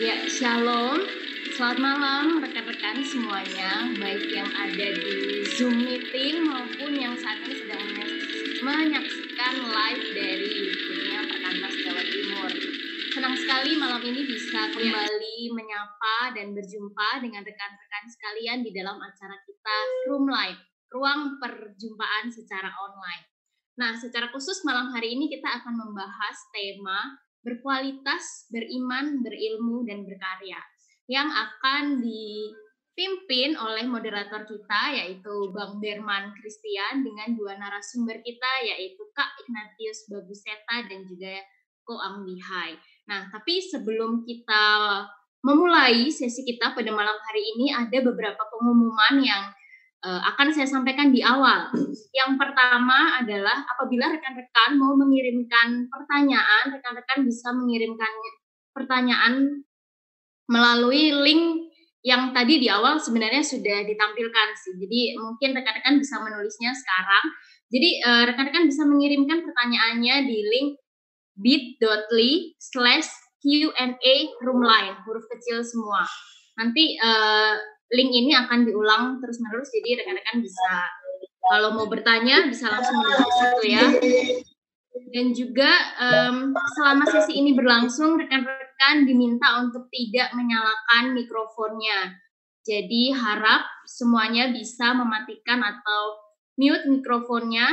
Ya, shalom. Selamat malam rekan-rekan semuanya, baik yang ada di Zoom meeting maupun yang saat ini sedang menyaksikan live dari YouTube-nya Perkantas Jawa Timur. Senang sekali malam ini bisa kembali menyapa dan berjumpa dengan rekan-rekan sekalian di dalam acara kita Room Live, ruang perjumpaan secara online. Nah, secara khusus malam hari ini kita akan membahas tema berkualitas, beriman, berilmu, dan berkarya yang akan dipimpin oleh moderator kita yaitu Bang Berman Christian dengan dua narasumber kita yaitu Kak Ignatius Baguseta dan juga Ko Ang. Nah, tapi sebelum kita memulai sesi kita pada malam hari ini ada beberapa pengumuman yang akan saya sampaikan di awal. Yang pertama adalah apabila rekan-rekan mau mengirimkan pertanyaan, rekan-rekan bisa mengirimkan pertanyaan melalui link yang tadi di awal sebenarnya sudah ditampilkan sih. Jadi mungkin rekan-rekan bisa menulisnya sekarang. Jadi uh, rekan-rekan bisa mengirimkan pertanyaannya di link bit.ly slash Q&A roomline, huruf kecil semua. Nanti uh, link ini akan diulang terus-menerus, jadi rekan-rekan bisa kalau mau bertanya bisa langsung menuju situ ya. Dan juga um, selama sesi ini berlangsung, rekan-rekan diminta untuk tidak menyalakan mikrofonnya. Jadi harap semuanya bisa mematikan atau mute mikrofonnya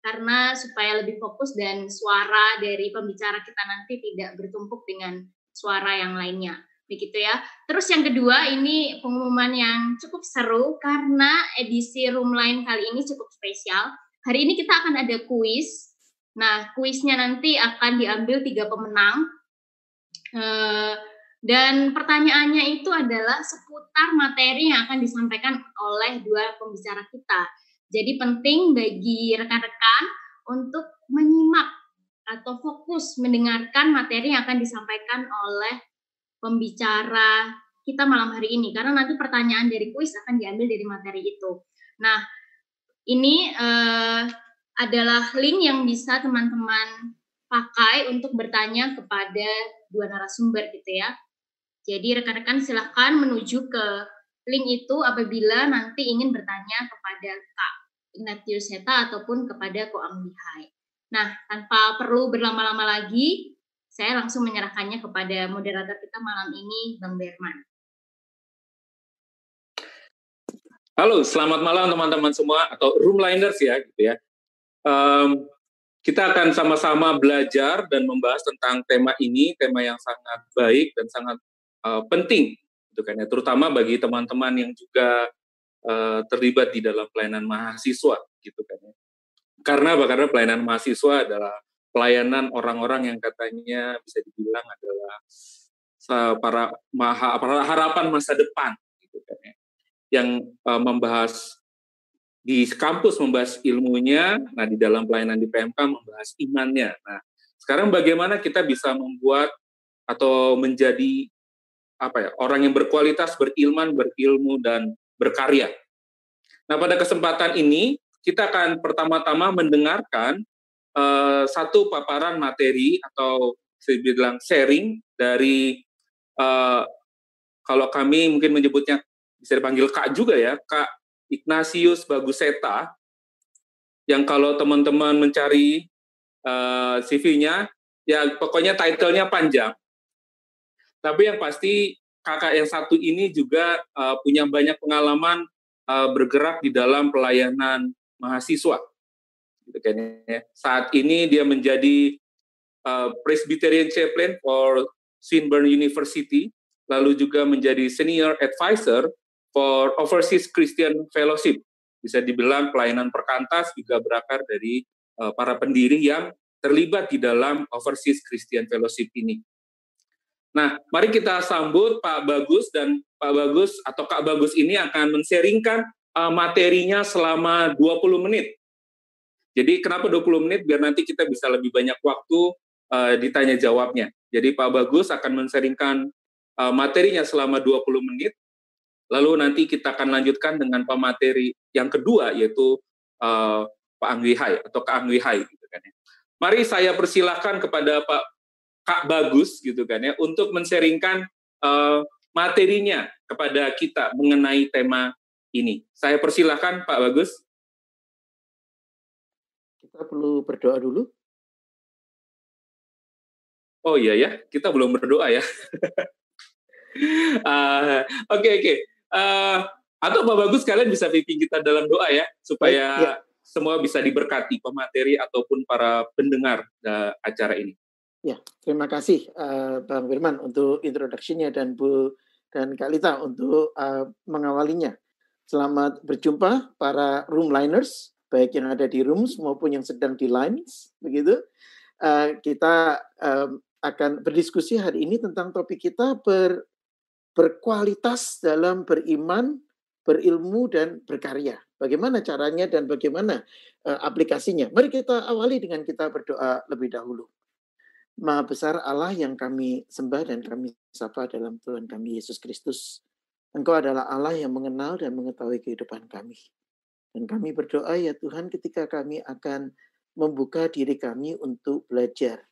karena supaya lebih fokus dan suara dari pembicara kita nanti tidak bertumpuk dengan suara yang lainnya. Begitu ya. Terus yang kedua ini pengumuman yang cukup seru karena edisi Room Line kali ini cukup spesial. Hari ini kita akan ada kuis Nah, kuisnya nanti akan diambil tiga pemenang. Uh, dan pertanyaannya itu adalah seputar materi yang akan disampaikan oleh dua pembicara kita. Jadi penting bagi rekan-rekan untuk menyimak atau fokus mendengarkan materi yang akan disampaikan oleh pembicara kita malam hari ini karena nanti pertanyaan dari kuis akan diambil dari materi itu. Nah, ini uh, adalah link yang bisa teman-teman pakai untuk bertanya kepada dua narasumber gitu ya. Jadi rekan-rekan silahkan menuju ke link itu apabila nanti ingin bertanya kepada Kak Ignatius Seta ataupun kepada Ko Lihai. Nah, tanpa perlu berlama-lama lagi, saya langsung menyerahkannya kepada moderator kita malam ini, Bang Berman. Halo, selamat malam teman-teman semua atau roomliners ya gitu ya um, kita akan sama-sama belajar dan membahas tentang tema ini, tema yang sangat baik dan sangat uh, penting, gitu kan ya, terutama bagi teman-teman yang juga uh, terlibat di dalam pelayanan mahasiswa, gitu kan ya. Karena karena pelayanan mahasiswa adalah pelayanan orang-orang yang katanya bisa dibilang adalah para maha para harapan masa depan, gitu kan ya, yang uh, membahas di kampus membahas ilmunya, nah di dalam pelayanan di PMK membahas imannya. Nah, sekarang bagaimana kita bisa membuat atau menjadi apa ya orang yang berkualitas, berilman, berilmu dan berkarya. Nah, pada kesempatan ini kita akan pertama-tama mendengarkan uh, satu paparan materi atau saya bilang sharing dari uh, kalau kami mungkin menyebutnya bisa dipanggil Kak juga ya, Kak Ignatius Baguseta yang kalau teman-teman mencari uh, eh, CV-nya ya pokoknya title-nya panjang. Tapi yang pasti kakak yang satu ini juga uh, punya banyak pengalaman uh, bergerak di dalam pelayanan mahasiswa. Gitu kan ya. Saat ini dia menjadi uh, Presbyterian Chaplain for Swinburne University, lalu juga menjadi Senior Advisor for Overseas Christian Fellowship. Bisa dibilang pelayanan perkantas juga berakar dari uh, para pendiri yang terlibat di dalam Overseas Christian Fellowship ini. Nah, mari kita sambut Pak Bagus dan Pak Bagus atau Kak Bagus ini akan menseringkan uh, materinya selama 20 menit. Jadi kenapa 20 menit? Biar nanti kita bisa lebih banyak waktu uh, ditanya jawabnya. Jadi Pak Bagus akan menseringkan uh, materinya selama 20 menit Lalu nanti kita akan lanjutkan dengan pemateri yang kedua yaitu uh, Pak Angwi Hai atau Kak Angwi Hai gitu kan ya. Mari saya persilahkan kepada Pak Kak Bagus gitu kan ya untuk menseringkan uh, materinya kepada kita mengenai tema ini. Saya persilahkan Pak Bagus. Kita perlu berdoa dulu. Oh iya ya, kita belum berdoa ya. Ah, oke uh, oke. Okay, okay. uh, atau Pak Bagus kalian bisa pimpin kita dalam doa ya supaya Baik, ya. semua bisa diberkati pemateri ataupun para pendengar uh, acara ini. Ya, terima kasih uh, Bang Firman untuk introduksinya dan Bu dan Kak Lita untuk uh, mengawalinya. Selamat berjumpa para roomliners, baik yang ada di rooms maupun yang sedang di lines, begitu. Uh, kita um, akan berdiskusi hari ini tentang topik kita ber, berkualitas dalam beriman, berilmu dan berkarya. Bagaimana caranya dan bagaimana uh, aplikasinya? Mari kita awali dengan kita berdoa lebih dahulu. Maha besar Allah yang kami sembah dan kami sapa dalam Tuhan kami Yesus Kristus. Engkau adalah Allah yang mengenal dan mengetahui kehidupan kami. Dan kami berdoa ya Tuhan ketika kami akan membuka diri kami untuk belajar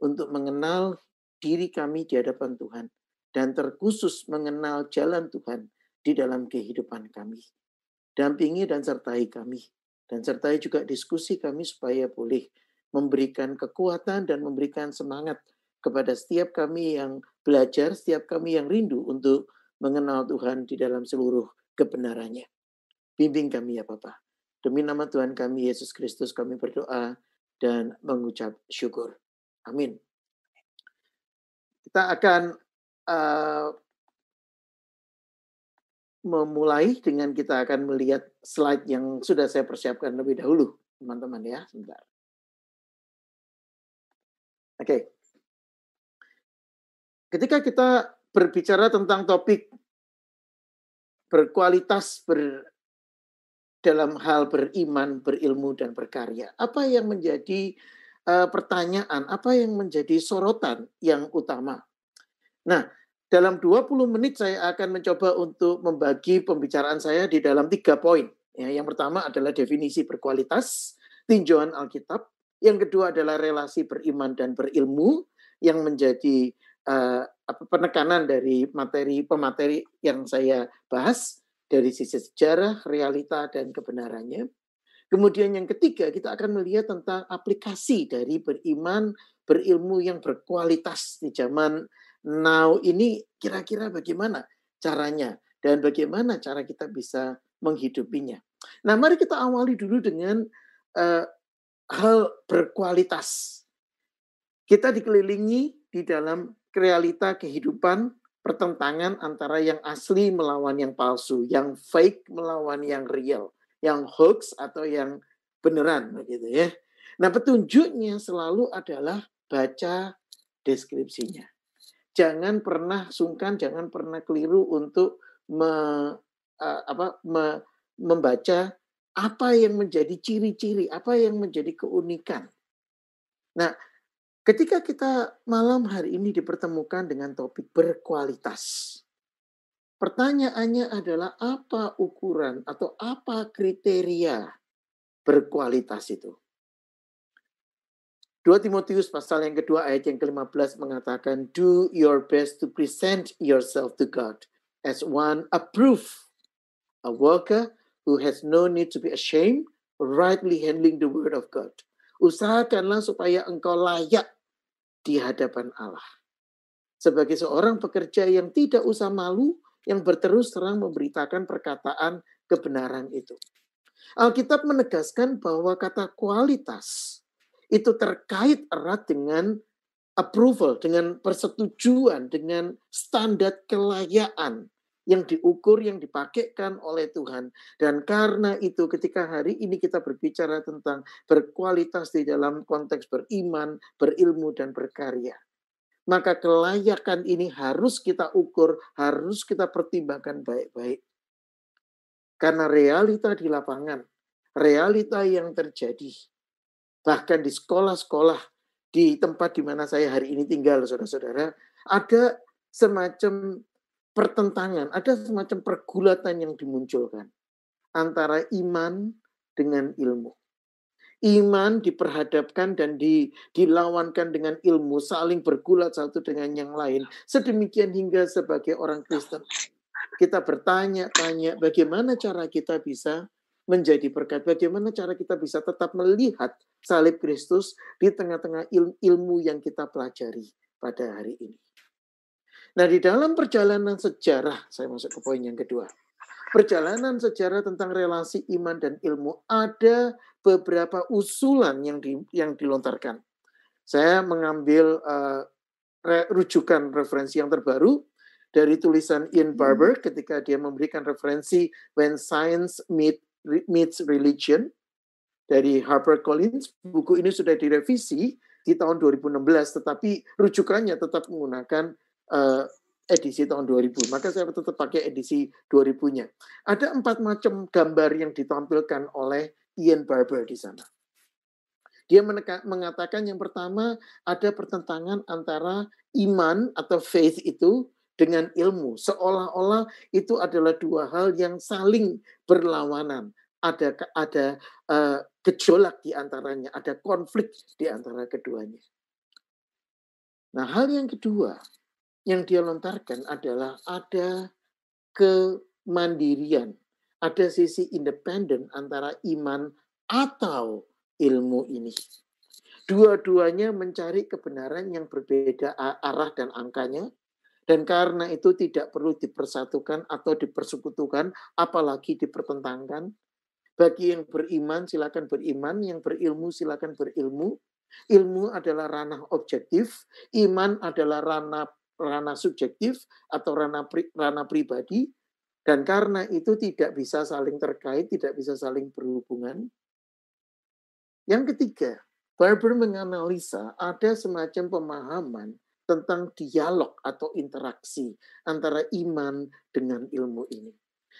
untuk mengenal diri kami di hadapan Tuhan dan terkhusus mengenal jalan Tuhan di dalam kehidupan kami. Dampingi dan sertai kami dan sertai juga diskusi kami supaya boleh memberikan kekuatan dan memberikan semangat kepada setiap kami yang belajar, setiap kami yang rindu untuk mengenal Tuhan di dalam seluruh kebenarannya. Bimbing kami ya Bapak. Demi nama Tuhan kami Yesus Kristus kami berdoa dan mengucap syukur. Amin. Kita akan uh, memulai dengan kita akan melihat slide yang sudah saya persiapkan lebih dahulu, teman-teman ya. Sebentar. Oke. Okay. Ketika kita berbicara tentang topik berkualitas ber, dalam hal beriman, berilmu, dan berkarya, apa yang menjadi uh, pertanyaan, apa yang menjadi sorotan yang utama. Nah, dalam 20 menit saya akan mencoba untuk membagi pembicaraan saya di dalam tiga poin. Ya, yang pertama adalah definisi berkualitas, tinjauan Alkitab. Yang kedua adalah relasi beriman dan berilmu yang menjadi uh, penekanan dari materi pemateri yang saya bahas dari sisi sejarah, realita, dan kebenarannya. Kemudian yang ketiga, kita akan melihat tentang aplikasi dari beriman, berilmu yang berkualitas di zaman now ini kira-kira bagaimana caranya dan bagaimana cara kita bisa menghidupinya. Nah, mari kita awali dulu dengan uh, hal berkualitas. Kita dikelilingi di dalam realita kehidupan pertentangan antara yang asli melawan yang palsu, yang fake melawan yang real yang hoax atau yang beneran begitu ya. Nah, petunjuknya selalu adalah baca deskripsinya. Jangan pernah sungkan, jangan pernah keliru untuk me, uh, apa, me, membaca apa yang menjadi ciri-ciri, apa yang menjadi keunikan. Nah, ketika kita malam hari ini dipertemukan dengan topik berkualitas, Pertanyaannya adalah apa ukuran atau apa kriteria berkualitas itu? 2 Timotius pasal yang kedua ayat yang ke-15 mengatakan do your best to present yourself to God as one approved, a worker who has no need to be ashamed, rightly handling the word of God. Usahakanlah supaya engkau layak di hadapan Allah. Sebagai seorang pekerja yang tidak usah malu yang berterus terang memberitakan perkataan kebenaran itu. Alkitab menegaskan bahwa kata kualitas itu terkait erat dengan approval, dengan persetujuan, dengan standar kelayakan yang diukur, yang dipakaikan oleh Tuhan. Dan karena itu ketika hari ini kita berbicara tentang berkualitas di dalam konteks beriman, berilmu, dan berkarya maka kelayakan ini harus kita ukur, harus kita pertimbangkan baik-baik. Karena realita di lapangan, realita yang terjadi, bahkan di sekolah-sekolah, di tempat di mana saya hari ini tinggal, saudara-saudara, ada semacam pertentangan, ada semacam pergulatan yang dimunculkan antara iman dengan ilmu. Iman diperhadapkan dan di, dilawankan dengan ilmu, saling bergulat satu dengan yang lain. Sedemikian hingga sebagai orang Kristen. Kita bertanya-tanya bagaimana cara kita bisa menjadi berkat. Bagaimana cara kita bisa tetap melihat salib Kristus di tengah-tengah ilmu yang kita pelajari pada hari ini. Nah, di dalam perjalanan sejarah, saya masuk ke poin yang kedua perjalanan sejarah tentang relasi iman dan ilmu ada beberapa usulan yang di, yang dilontarkan. Saya mengambil uh, re, rujukan referensi yang terbaru dari tulisan Ian hmm. Barber ketika dia memberikan referensi When Science Meet, Meets Religion dari Harper Collins. Buku ini sudah direvisi di tahun 2016, tetapi rujukannya tetap menggunakan uh, edisi tahun 2000. Maka saya tetap pakai edisi 2000-nya. Ada empat macam gambar yang ditampilkan oleh Ian Barber di sana. Dia mengatakan yang pertama ada pertentangan antara iman atau faith itu dengan ilmu. Seolah-olah itu adalah dua hal yang saling berlawanan. Ada ada uh, gejolak di antaranya, ada konflik di antara keduanya. Nah, hal yang kedua, yang dia lontarkan adalah ada kemandirian, ada sisi independen antara iman atau ilmu ini. Dua-duanya mencari kebenaran yang berbeda arah dan angkanya, dan karena itu tidak perlu dipersatukan atau dipersekutukan, apalagi dipertentangkan. Bagi yang beriman, silakan beriman. Yang berilmu, silakan berilmu. Ilmu adalah ranah objektif, iman adalah ranah ranah subjektif atau ranah pri, ranah pribadi dan karena itu tidak bisa saling terkait, tidak bisa saling berhubungan. Yang ketiga, Barber menganalisa ada semacam pemahaman tentang dialog atau interaksi antara iman dengan ilmu ini.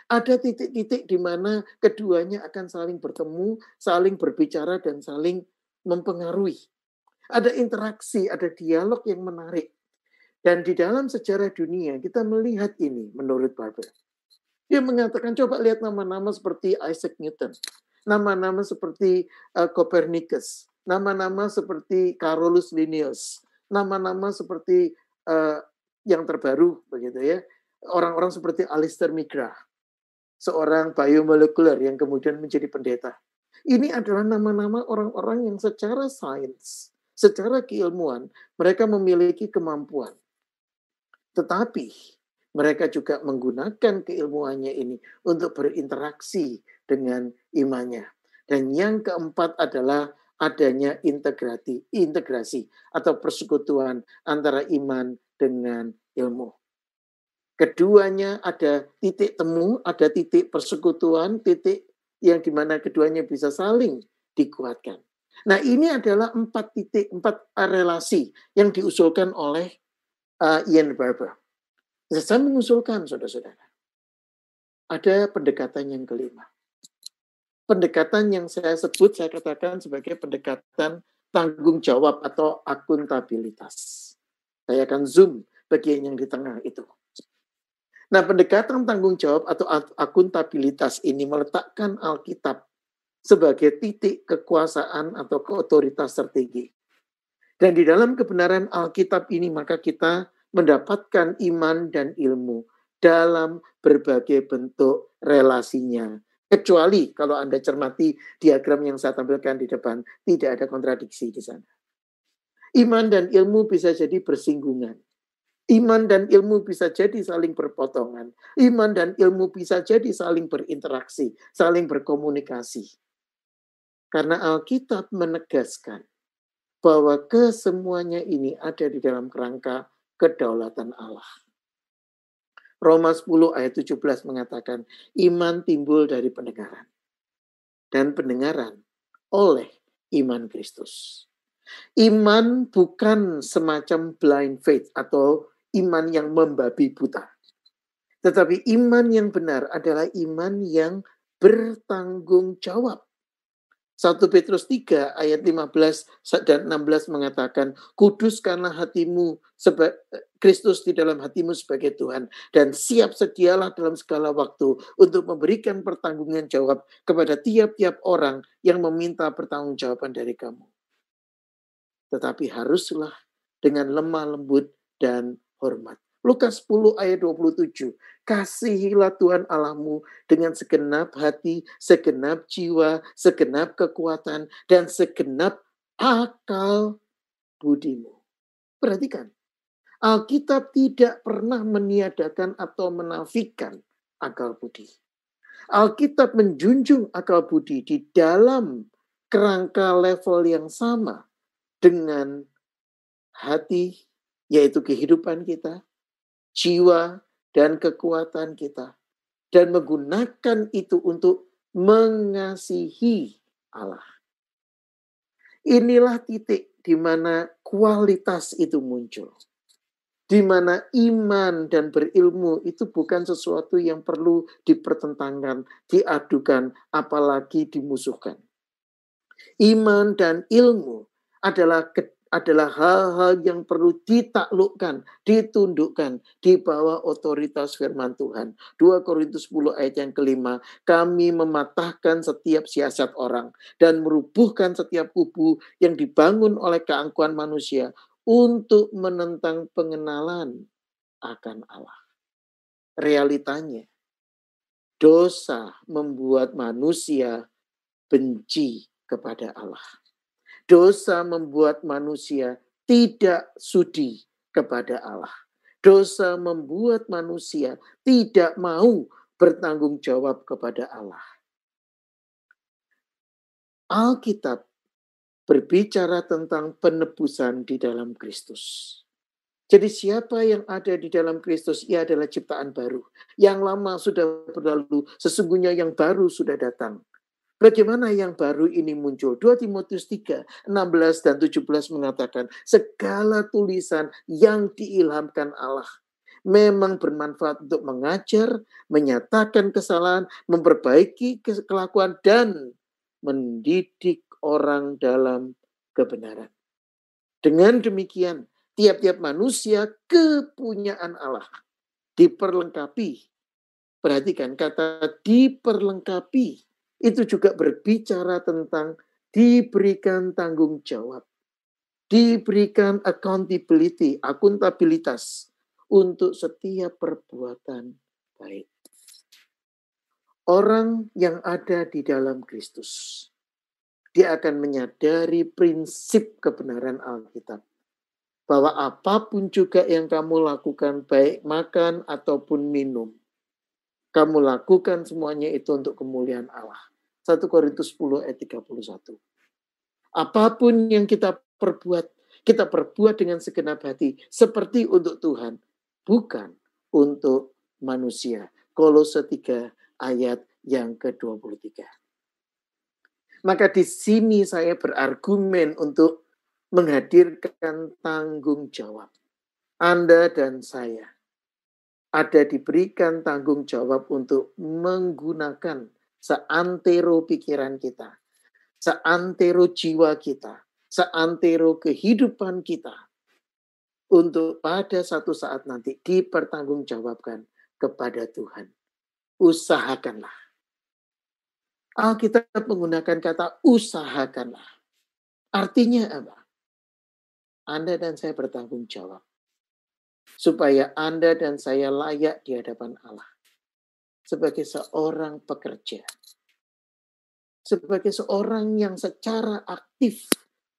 Ada titik-titik di mana keduanya akan saling bertemu, saling berbicara, dan saling mempengaruhi. Ada interaksi, ada dialog yang menarik. Dan di dalam sejarah dunia kita melihat ini menurut Barber. Dia mengatakan coba lihat nama-nama seperti Isaac Newton, nama-nama seperti uh, Copernicus, nama-nama seperti Carolus Linnaeus, nama-nama seperti uh, yang terbaru begitu ya. Orang-orang seperti Alistair McGrath, seorang biomolekuler yang kemudian menjadi pendeta. Ini adalah nama-nama orang-orang yang secara sains, secara keilmuan, mereka memiliki kemampuan tetapi mereka juga menggunakan keilmuannya ini untuk berinteraksi dengan imannya. Dan yang keempat adalah adanya integrasi, integrasi atau persekutuan antara iman dengan ilmu. Keduanya ada titik temu, ada titik persekutuan, titik yang di mana keduanya bisa saling dikuatkan. Nah ini adalah empat titik, empat relasi yang diusulkan oleh uh, Ian Barber. Saya mengusulkan, saudara-saudara, ada pendekatan yang kelima. Pendekatan yang saya sebut, saya katakan sebagai pendekatan tanggung jawab atau akuntabilitas. Saya akan zoom bagian yang di tengah itu. Nah, pendekatan tanggung jawab atau akuntabilitas ini meletakkan Alkitab sebagai titik kekuasaan atau keotoritas strategi. Dan di dalam kebenaran Alkitab ini maka kita mendapatkan iman dan ilmu dalam berbagai bentuk relasinya. Kecuali kalau Anda cermati diagram yang saya tampilkan di depan, tidak ada kontradiksi di sana. Iman dan ilmu bisa jadi bersinggungan. Iman dan ilmu bisa jadi saling berpotongan. Iman dan ilmu bisa jadi saling berinteraksi, saling berkomunikasi. Karena Alkitab menegaskan bahwa kesemuanya ini ada di dalam kerangka kedaulatan Allah. Roma 10 ayat 17 mengatakan, iman timbul dari pendengaran. Dan pendengaran oleh iman Kristus. Iman bukan semacam blind faith atau iman yang membabi buta. Tetapi iman yang benar adalah iman yang bertanggung jawab. 1 Petrus 3 ayat 15 dan 16 mengatakan, kuduskanlah hatimu sebagai Kristus di dalam hatimu sebagai Tuhan dan siap sedialah dalam segala waktu untuk memberikan pertanggungan jawab kepada tiap-tiap orang yang meminta pertanggungjawaban dari kamu. Tetapi haruslah dengan lemah lembut dan hormat. Lukas 10 ayat 27. Kasihilah Tuhan Allahmu dengan segenap hati, segenap jiwa, segenap kekuatan, dan segenap akal budimu. Perhatikan, Alkitab tidak pernah meniadakan atau menafikan akal budi. Alkitab menjunjung akal budi di dalam kerangka level yang sama dengan hati, yaitu kehidupan kita, jiwa, dan kekuatan kita. Dan menggunakan itu untuk mengasihi Allah. Inilah titik di mana kualitas itu muncul. Di mana iman dan berilmu itu bukan sesuatu yang perlu dipertentangkan, diadukan, apalagi dimusuhkan. Iman dan ilmu adalah adalah hal-hal yang perlu ditaklukkan, ditundukkan di bawah otoritas firman Tuhan. 2 Korintus 10 ayat yang kelima, kami mematahkan setiap siasat orang dan merubuhkan setiap kubu yang dibangun oleh keangkuhan manusia untuk menentang pengenalan akan Allah. Realitanya, dosa membuat manusia benci kepada Allah Dosa membuat manusia tidak sudi kepada Allah. Dosa membuat manusia tidak mau bertanggung jawab kepada Allah. Alkitab berbicara tentang penebusan di dalam Kristus. Jadi siapa yang ada di dalam Kristus, ia adalah ciptaan baru. Yang lama sudah berlalu, sesungguhnya yang baru sudah datang. Bagaimana yang baru ini muncul? 2 Timotius 3, 16 dan 17 mengatakan, segala tulisan yang diilhamkan Allah memang bermanfaat untuk mengajar, menyatakan kesalahan, memperbaiki kelakuan, dan mendidik orang dalam kebenaran. Dengan demikian, tiap-tiap manusia kepunyaan Allah diperlengkapi. Perhatikan kata diperlengkapi itu juga berbicara tentang diberikan tanggung jawab, diberikan accountability, akuntabilitas untuk setiap perbuatan baik. Orang yang ada di dalam Kristus, dia akan menyadari prinsip kebenaran Alkitab. Bahwa apa pun juga yang kamu lakukan, baik makan ataupun minum, kamu lakukan semuanya itu untuk kemuliaan Allah. 1 Korintus 10 ayat 31. Apa pun yang kita perbuat, kita perbuat dengan segenap hati seperti untuk Tuhan, bukan untuk manusia. Kolose 3 ayat yang ke-23. Maka di sini saya berargumen untuk menghadirkan tanggung jawab. Anda dan saya ada diberikan tanggung jawab untuk menggunakan seantero pikiran kita, seantero jiwa kita, seantero kehidupan kita untuk pada satu saat nanti dipertanggungjawabkan kepada Tuhan. Usahakanlah. Alkitab menggunakan kata usahakanlah. Artinya apa? Anda dan saya bertanggung jawab supaya Anda dan saya layak di hadapan Allah sebagai seorang pekerja, sebagai seorang yang secara aktif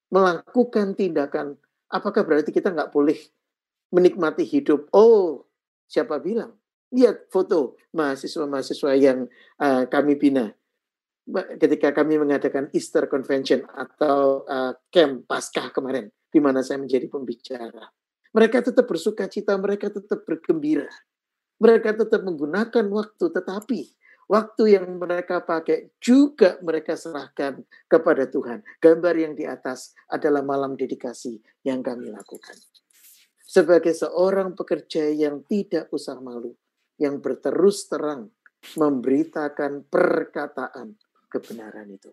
melakukan tindakan. Apakah berarti kita nggak boleh menikmati hidup? Oh, siapa bilang? Lihat foto mahasiswa-mahasiswa yang uh, kami bina ketika kami mengadakan Easter Convention atau uh, camp Paskah kemarin, di mana saya menjadi pembicara. Mereka tetap bersuka cita, mereka tetap bergembira. Mereka tetap menggunakan waktu, tetapi waktu yang mereka pakai juga mereka serahkan kepada Tuhan. Gambar yang di atas adalah malam dedikasi yang kami lakukan. Sebagai seorang pekerja yang tidak usah malu, yang berterus terang memberitakan perkataan kebenaran itu.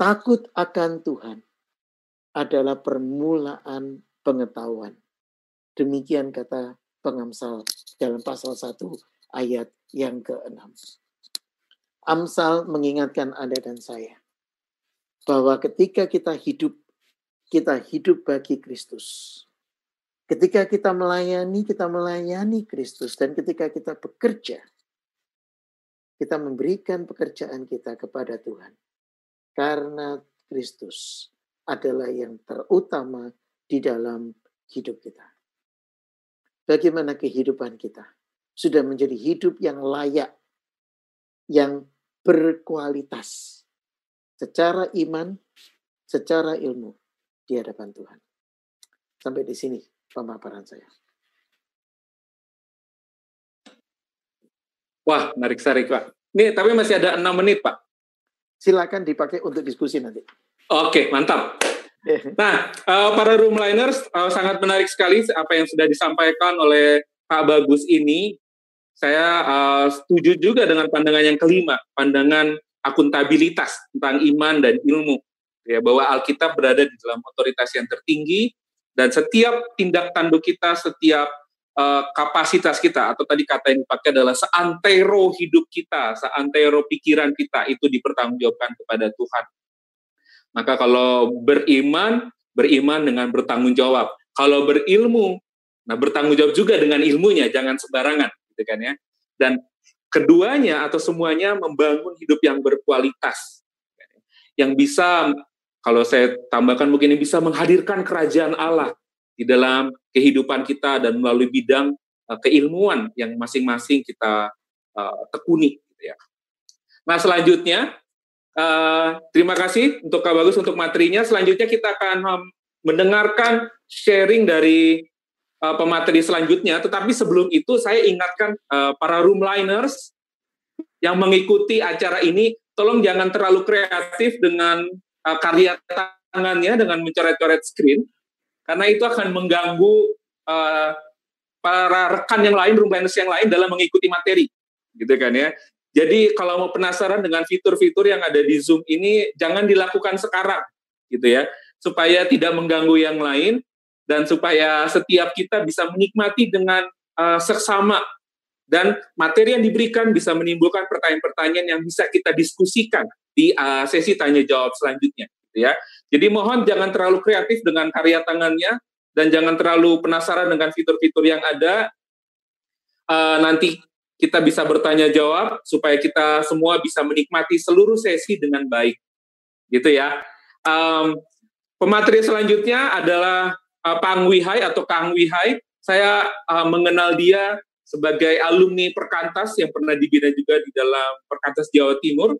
Takut akan Tuhan adalah permulaan pengetahuan. Demikian kata pengamsal dalam pasal 1 ayat yang ke-6. Amsal mengingatkan Anda dan saya bahwa ketika kita hidup, kita hidup bagi Kristus. Ketika kita melayani, kita melayani Kristus. Dan ketika kita bekerja, kita memberikan pekerjaan kita kepada Tuhan. Karena Kristus adalah yang terutama di dalam hidup kita. Bagaimana kehidupan kita? Sudah menjadi hidup yang layak, yang berkualitas. Secara iman, secara ilmu di hadapan Tuhan. Sampai di sini pemaparan saya. Wah, menarik sekali, Pak. Ini tapi masih ada enam menit, Pak. Silakan dipakai untuk diskusi nanti. Oke, mantap. Nah, uh, para roomliners uh, sangat menarik sekali apa yang sudah disampaikan oleh Pak Bagus ini. Saya uh, setuju juga dengan pandangan yang kelima, pandangan akuntabilitas tentang iman dan ilmu. Ya, bahwa Alkitab berada di dalam otoritas yang tertinggi dan setiap tindak tanduk kita, setiap uh, kapasitas kita atau tadi kata yang dipakai adalah seantero hidup kita, seantero pikiran kita itu dipertanggungjawabkan kepada Tuhan. Maka kalau beriman, beriman dengan bertanggung jawab. Kalau berilmu, nah bertanggung jawab juga dengan ilmunya, jangan sembarangan, gitu kan ya. Dan keduanya atau semuanya membangun hidup yang berkualitas, yang bisa kalau saya tambahkan mungkin bisa menghadirkan kerajaan Allah di dalam kehidupan kita dan melalui bidang uh, keilmuan yang masing-masing kita uh, tekuni. Gitu ya. Nah selanjutnya, uh, terima kasih untuk Kak Bagus untuk materinya. Selanjutnya kita akan mendengarkan sharing dari uh, pemateri selanjutnya. Tetapi sebelum itu saya ingatkan uh, para roomliners yang mengikuti acara ini, tolong jangan terlalu kreatif dengan uh, karya tangannya dengan mencoret-coret screen karena itu akan mengganggu uh, para rekan yang lain, roomliners yang lain dalam mengikuti materi, gitu kan ya. Jadi kalau mau penasaran dengan fitur-fitur yang ada di Zoom ini, jangan dilakukan sekarang, gitu ya, supaya tidak mengganggu yang lain dan supaya setiap kita bisa menikmati dengan uh, seksama dan materi yang diberikan bisa menimbulkan pertanyaan-pertanyaan yang bisa kita diskusikan di uh, sesi tanya jawab selanjutnya gitu ya. Jadi mohon jangan terlalu kreatif dengan karya tangannya dan jangan terlalu penasaran dengan fitur-fitur yang ada. Uh, nanti kita bisa bertanya jawab supaya kita semua bisa menikmati seluruh sesi dengan baik, gitu ya. Um, pemateri selanjutnya adalah uh, Pang Wihai atau Kang Wihai. Saya uh, mengenal dia sebagai alumni Perkantas yang pernah dibina juga di dalam Perkantas Jawa Timur.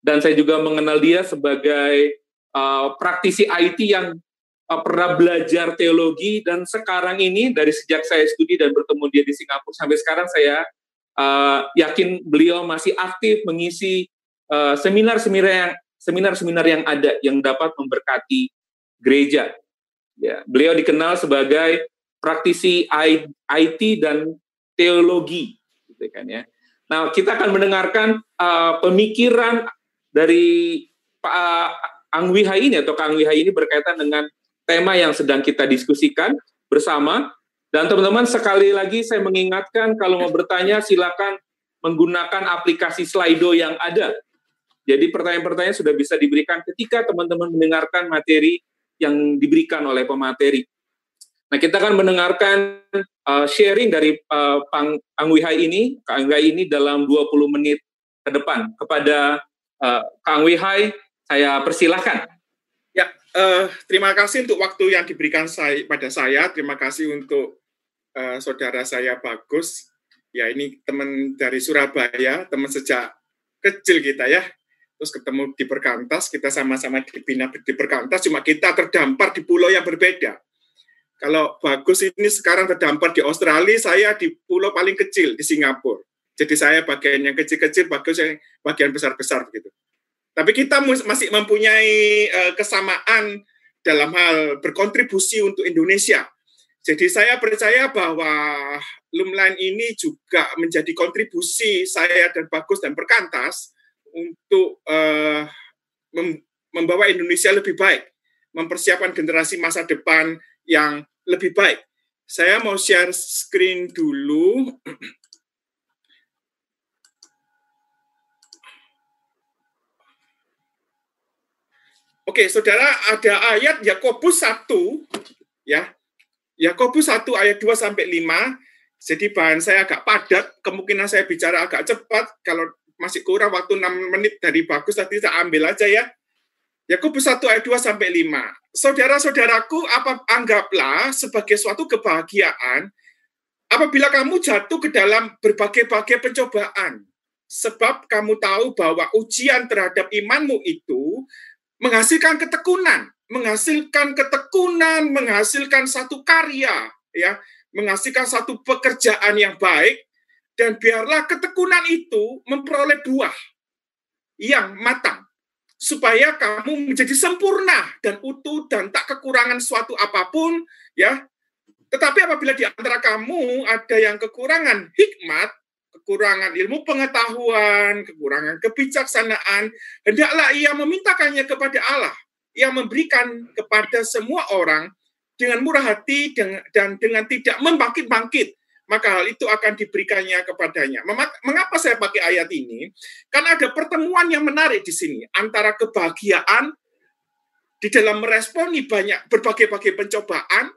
Dan saya juga mengenal dia sebagai uh, praktisi IT yang pernah belajar teologi dan sekarang ini dari sejak saya studi dan bertemu dia di Singapura sampai sekarang saya uh, yakin beliau masih aktif mengisi seminar-seminar uh, yang seminar-seminar yang ada yang dapat memberkati gereja. Ya, beliau dikenal sebagai praktisi IT dan teologi, gitu kan ya. Nah, kita akan mendengarkan uh, pemikiran dari Pak Ang Wihai ini atau Kang Wihai ini berkaitan dengan tema yang sedang kita diskusikan bersama. Dan teman-teman sekali lagi saya mengingatkan kalau mau bertanya silakan menggunakan aplikasi Slido yang ada. Jadi pertanyaan-pertanyaan sudah bisa diberikan ketika teman-teman mendengarkan materi yang diberikan oleh pemateri. Nah, kita akan mendengarkan uh, sharing dari uh, Pang Angwihai ini, Kang Wihai ini dalam 20 menit ke depan. Kepada uh, Kang Wihai, saya persilahkan. Uh, terima kasih untuk waktu yang diberikan saya, pada saya. Terima kasih untuk uh, saudara saya Bagus. Ya, ini teman dari Surabaya, teman sejak kecil kita ya. Terus ketemu di Perkantas, kita sama-sama dibina di Perkantas, cuma kita terdampar di pulau yang berbeda kalau bagus ini sekarang terdampar di Australia, saya di pulau paling kecil di Singapura. Jadi saya bagian yang kecil-kecil, bagus yang bagian besar-besar begitu. Tapi kita masih mempunyai uh, kesamaan dalam hal berkontribusi untuk Indonesia. Jadi saya percaya bahwa Lumline ini juga menjadi kontribusi saya dan Bagus dan Perkantas untuk uh, membawa Indonesia lebih baik, mempersiapkan generasi masa depan yang lebih baik. Saya mau share screen dulu. Oke, saudara, ada ayat Yakobus 1, ya. Yakobus 1 ayat 2 sampai 5. Jadi bahan saya agak padat, kemungkinan saya bicara agak cepat. Kalau masih kurang waktu 6 menit dari bagus tadi saya ambil aja ya. Yakobus 1 ayat 2 sampai 5. Saudara-saudaraku, apa anggaplah sebagai suatu kebahagiaan apabila kamu jatuh ke dalam berbagai-bagai pencobaan. Sebab kamu tahu bahwa ujian terhadap imanmu itu menghasilkan ketekunan, menghasilkan ketekunan, menghasilkan satu karya, ya, menghasilkan satu pekerjaan yang baik, dan biarlah ketekunan itu memperoleh buah yang matang, supaya kamu menjadi sempurna dan utuh dan tak kekurangan suatu apa pun, ya. Tetapi apabila di antara kamu ada yang kekurangan hikmat, kekurangan ilmu pengetahuan, kekurangan kebijaksanaan, hendaklah ia memintakannya kepada Allah yang memberikan kepada semua orang dengan murah hati dan dengan tidak membangkit-bangkit, maka hal itu akan diberikannya kepadanya. Mengapa saya pakai ayat ini? Karena ada pertemuan yang menarik di sini antara kebahagiaan di dalam meresponi banyak berbagai-bagai pencobaan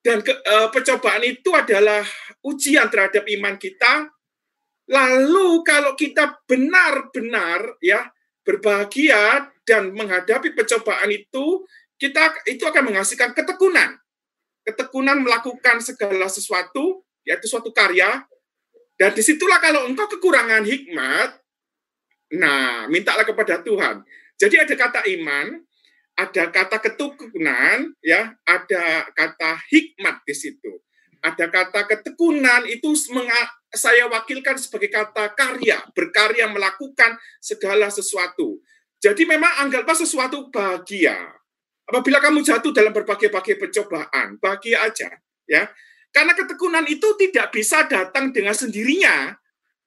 dan ke, uh, pencobaan itu adalah ujian terhadap iman kita Lalu kalau kita benar-benar ya berbahagia dan menghadapi pencobaan itu, kita itu akan menghasilkan ketekunan. Ketekunan melakukan segala sesuatu, yaitu suatu karya. Dan di situlah kalau engkau kekurangan hikmat, nah mintalah kepada Tuhan. Jadi ada kata iman, ada kata ketekunan, ya, ada kata hikmat di situ. Ada kata ketekunan itu saya wakilkan sebagai kata karya, berkarya melakukan segala sesuatu. Jadi memang anggaplah sesuatu bahagia. Apabila kamu jatuh dalam berbagai-bagai pencobaan, bahagia aja, ya. Karena ketekunan itu tidak bisa datang dengan sendirinya.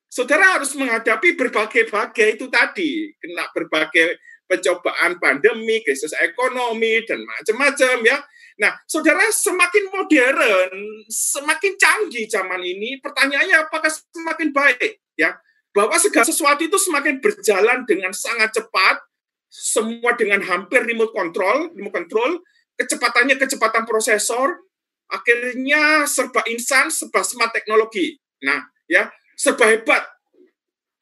Saudara harus menghadapi berbagai-bagai itu tadi, kena berbagai pencobaan pandemi, krisis ekonomi dan macam-macam ya. Nah, saudara semakin modern, semakin canggih zaman ini, pertanyaannya apakah semakin baik? Ya, bahwa segala sesuatu itu semakin berjalan dengan sangat cepat, semua dengan hampir remote control, remote control, kecepatannya kecepatan prosesor, akhirnya serba insan, serba smart teknologi. Nah, ya, serba hebat.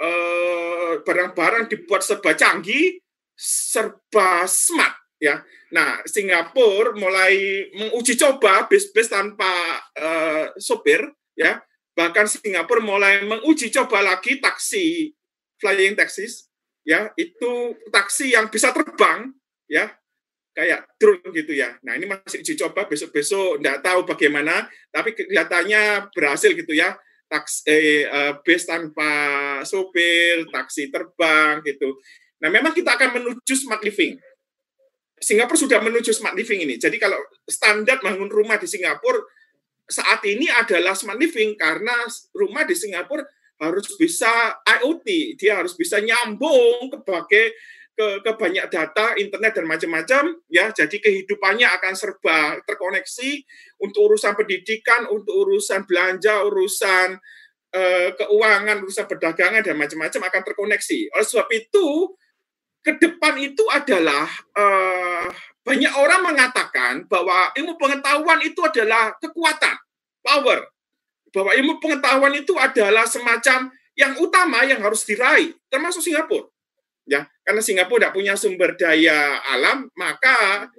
Eh, barang-barang dibuat serba canggih, serba smart, ya Nah, Singapura mulai menguji coba bis-bis tanpa uh, sopir, ya. Bahkan Singapura mulai menguji coba lagi taksi flying taxis, ya. Itu taksi yang bisa terbang, ya, kayak drone gitu ya. Nah, ini masih uji coba besok-besok enggak tahu bagaimana, tapi kelihatannya berhasil gitu ya. Taksi eh, uh, bis tanpa sopir, taksi terbang gitu. Nah, memang kita akan menuju smart living Singapura sudah menuju smart living ini. Jadi kalau standar bangun rumah di Singapura saat ini adalah smart living karena rumah di Singapura harus bisa IoT, dia harus bisa nyambung ke ke, ke banyak data, internet dan macam-macam ya. Jadi kehidupannya akan serba terkoneksi untuk urusan pendidikan, untuk urusan belanja, urusan uh, keuangan, urusan perdagangan dan macam-macam akan terkoneksi. Oleh sebab itu ke depan itu adalah uh, banyak orang mengatakan bahwa ilmu pengetahuan itu adalah kekuatan, power. Bahwa ilmu pengetahuan itu adalah semacam yang utama yang harus diraih, termasuk Singapura. Ya, karena Singapura tidak punya sumber daya alam, maka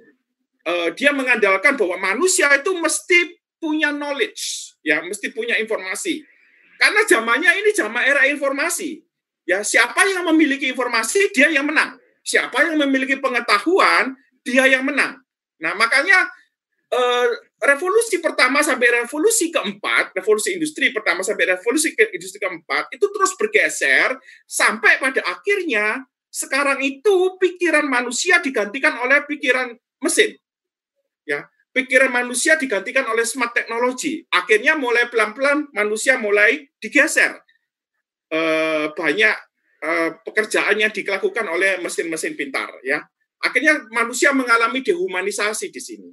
uh, dia mengandalkan bahwa manusia itu mesti punya knowledge, ya, mesti punya informasi. Karena zamannya ini zaman era informasi. Ya, siapa yang memiliki informasi dia yang menang. Siapa yang memiliki pengetahuan dia yang menang. Nah, makanya eh, revolusi pertama sampai revolusi keempat, revolusi industri pertama sampai revolusi ke industri keempat itu terus bergeser sampai pada akhirnya sekarang itu pikiran manusia digantikan oleh pikiran mesin. Ya, pikiran manusia digantikan oleh smart technology. Akhirnya mulai pelan-pelan manusia mulai digeser uh, banyak uh, pekerjaan yang dilakukan oleh mesin-mesin pintar ya Akhirnya manusia mengalami dehumanisasi di sini.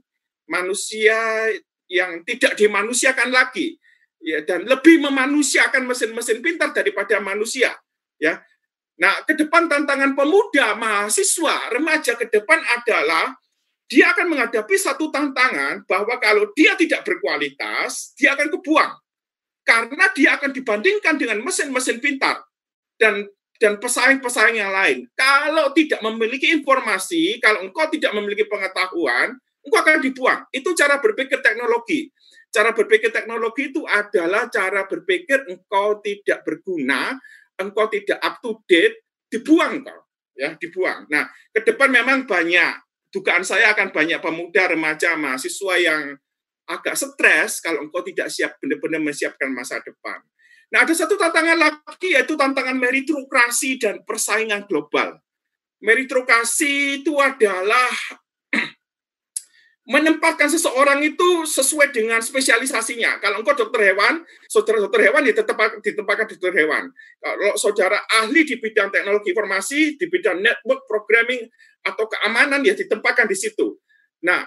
Manusia yang tidak dimanusiakan lagi ya dan lebih memanusiakan mesin-mesin pintar daripada manusia ya. Nah, ke depan tantangan pemuda, mahasiswa, remaja ke depan adalah dia akan menghadapi satu tantangan bahwa kalau dia tidak berkualitas, dia akan kebuang. Karena dia akan dibandingkan dengan mesin-mesin pintar dan dan pesaing-pesaing yang lain. Kalau tidak memiliki informasi, kalau engkau tidak memiliki pengetahuan, engkau akan dibuang. Itu cara berpikir teknologi. Cara berpikir teknologi itu adalah cara berpikir engkau tidak berguna, engkau tidak up to date, dibuang kau, ya, dibuang. Nah, ke depan memang banyak dugaan saya akan banyak pemuda, remaja, mahasiswa yang agak stres kalau engkau tidak siap benar-benar menyiapkan masa depan. Nah, ada satu tantangan lagi yaitu tantangan meritokrasi dan persaingan global. Meritokrasi itu adalah menempatkan seseorang itu sesuai dengan spesialisasinya. Kalau engkau dokter hewan, saudara dokter hewan ya tetap ditempatkan dokter hewan. Kalau saudara ahli di bidang teknologi informasi, di bidang network programming atau keamanan ya ditempatkan di situ. Nah,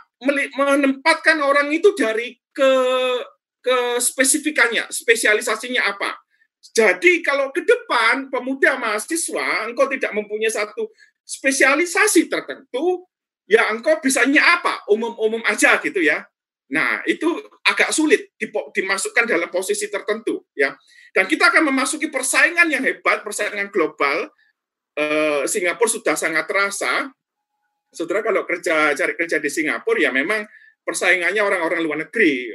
menempatkan orang itu dari ke ke spesifikannya, spesialisasinya apa. Jadi kalau ke depan pemuda mahasiswa engkau tidak mempunyai satu spesialisasi tertentu, ya engkau bisanya apa? Umum-umum aja gitu ya. Nah, itu agak sulit dimasukkan dalam posisi tertentu ya. Dan kita akan memasuki persaingan yang hebat, persaingan global. Eh, Singapura sudah sangat terasa. Saudara kalau kerja cari kerja di Singapura ya memang persaingannya orang-orang luar negeri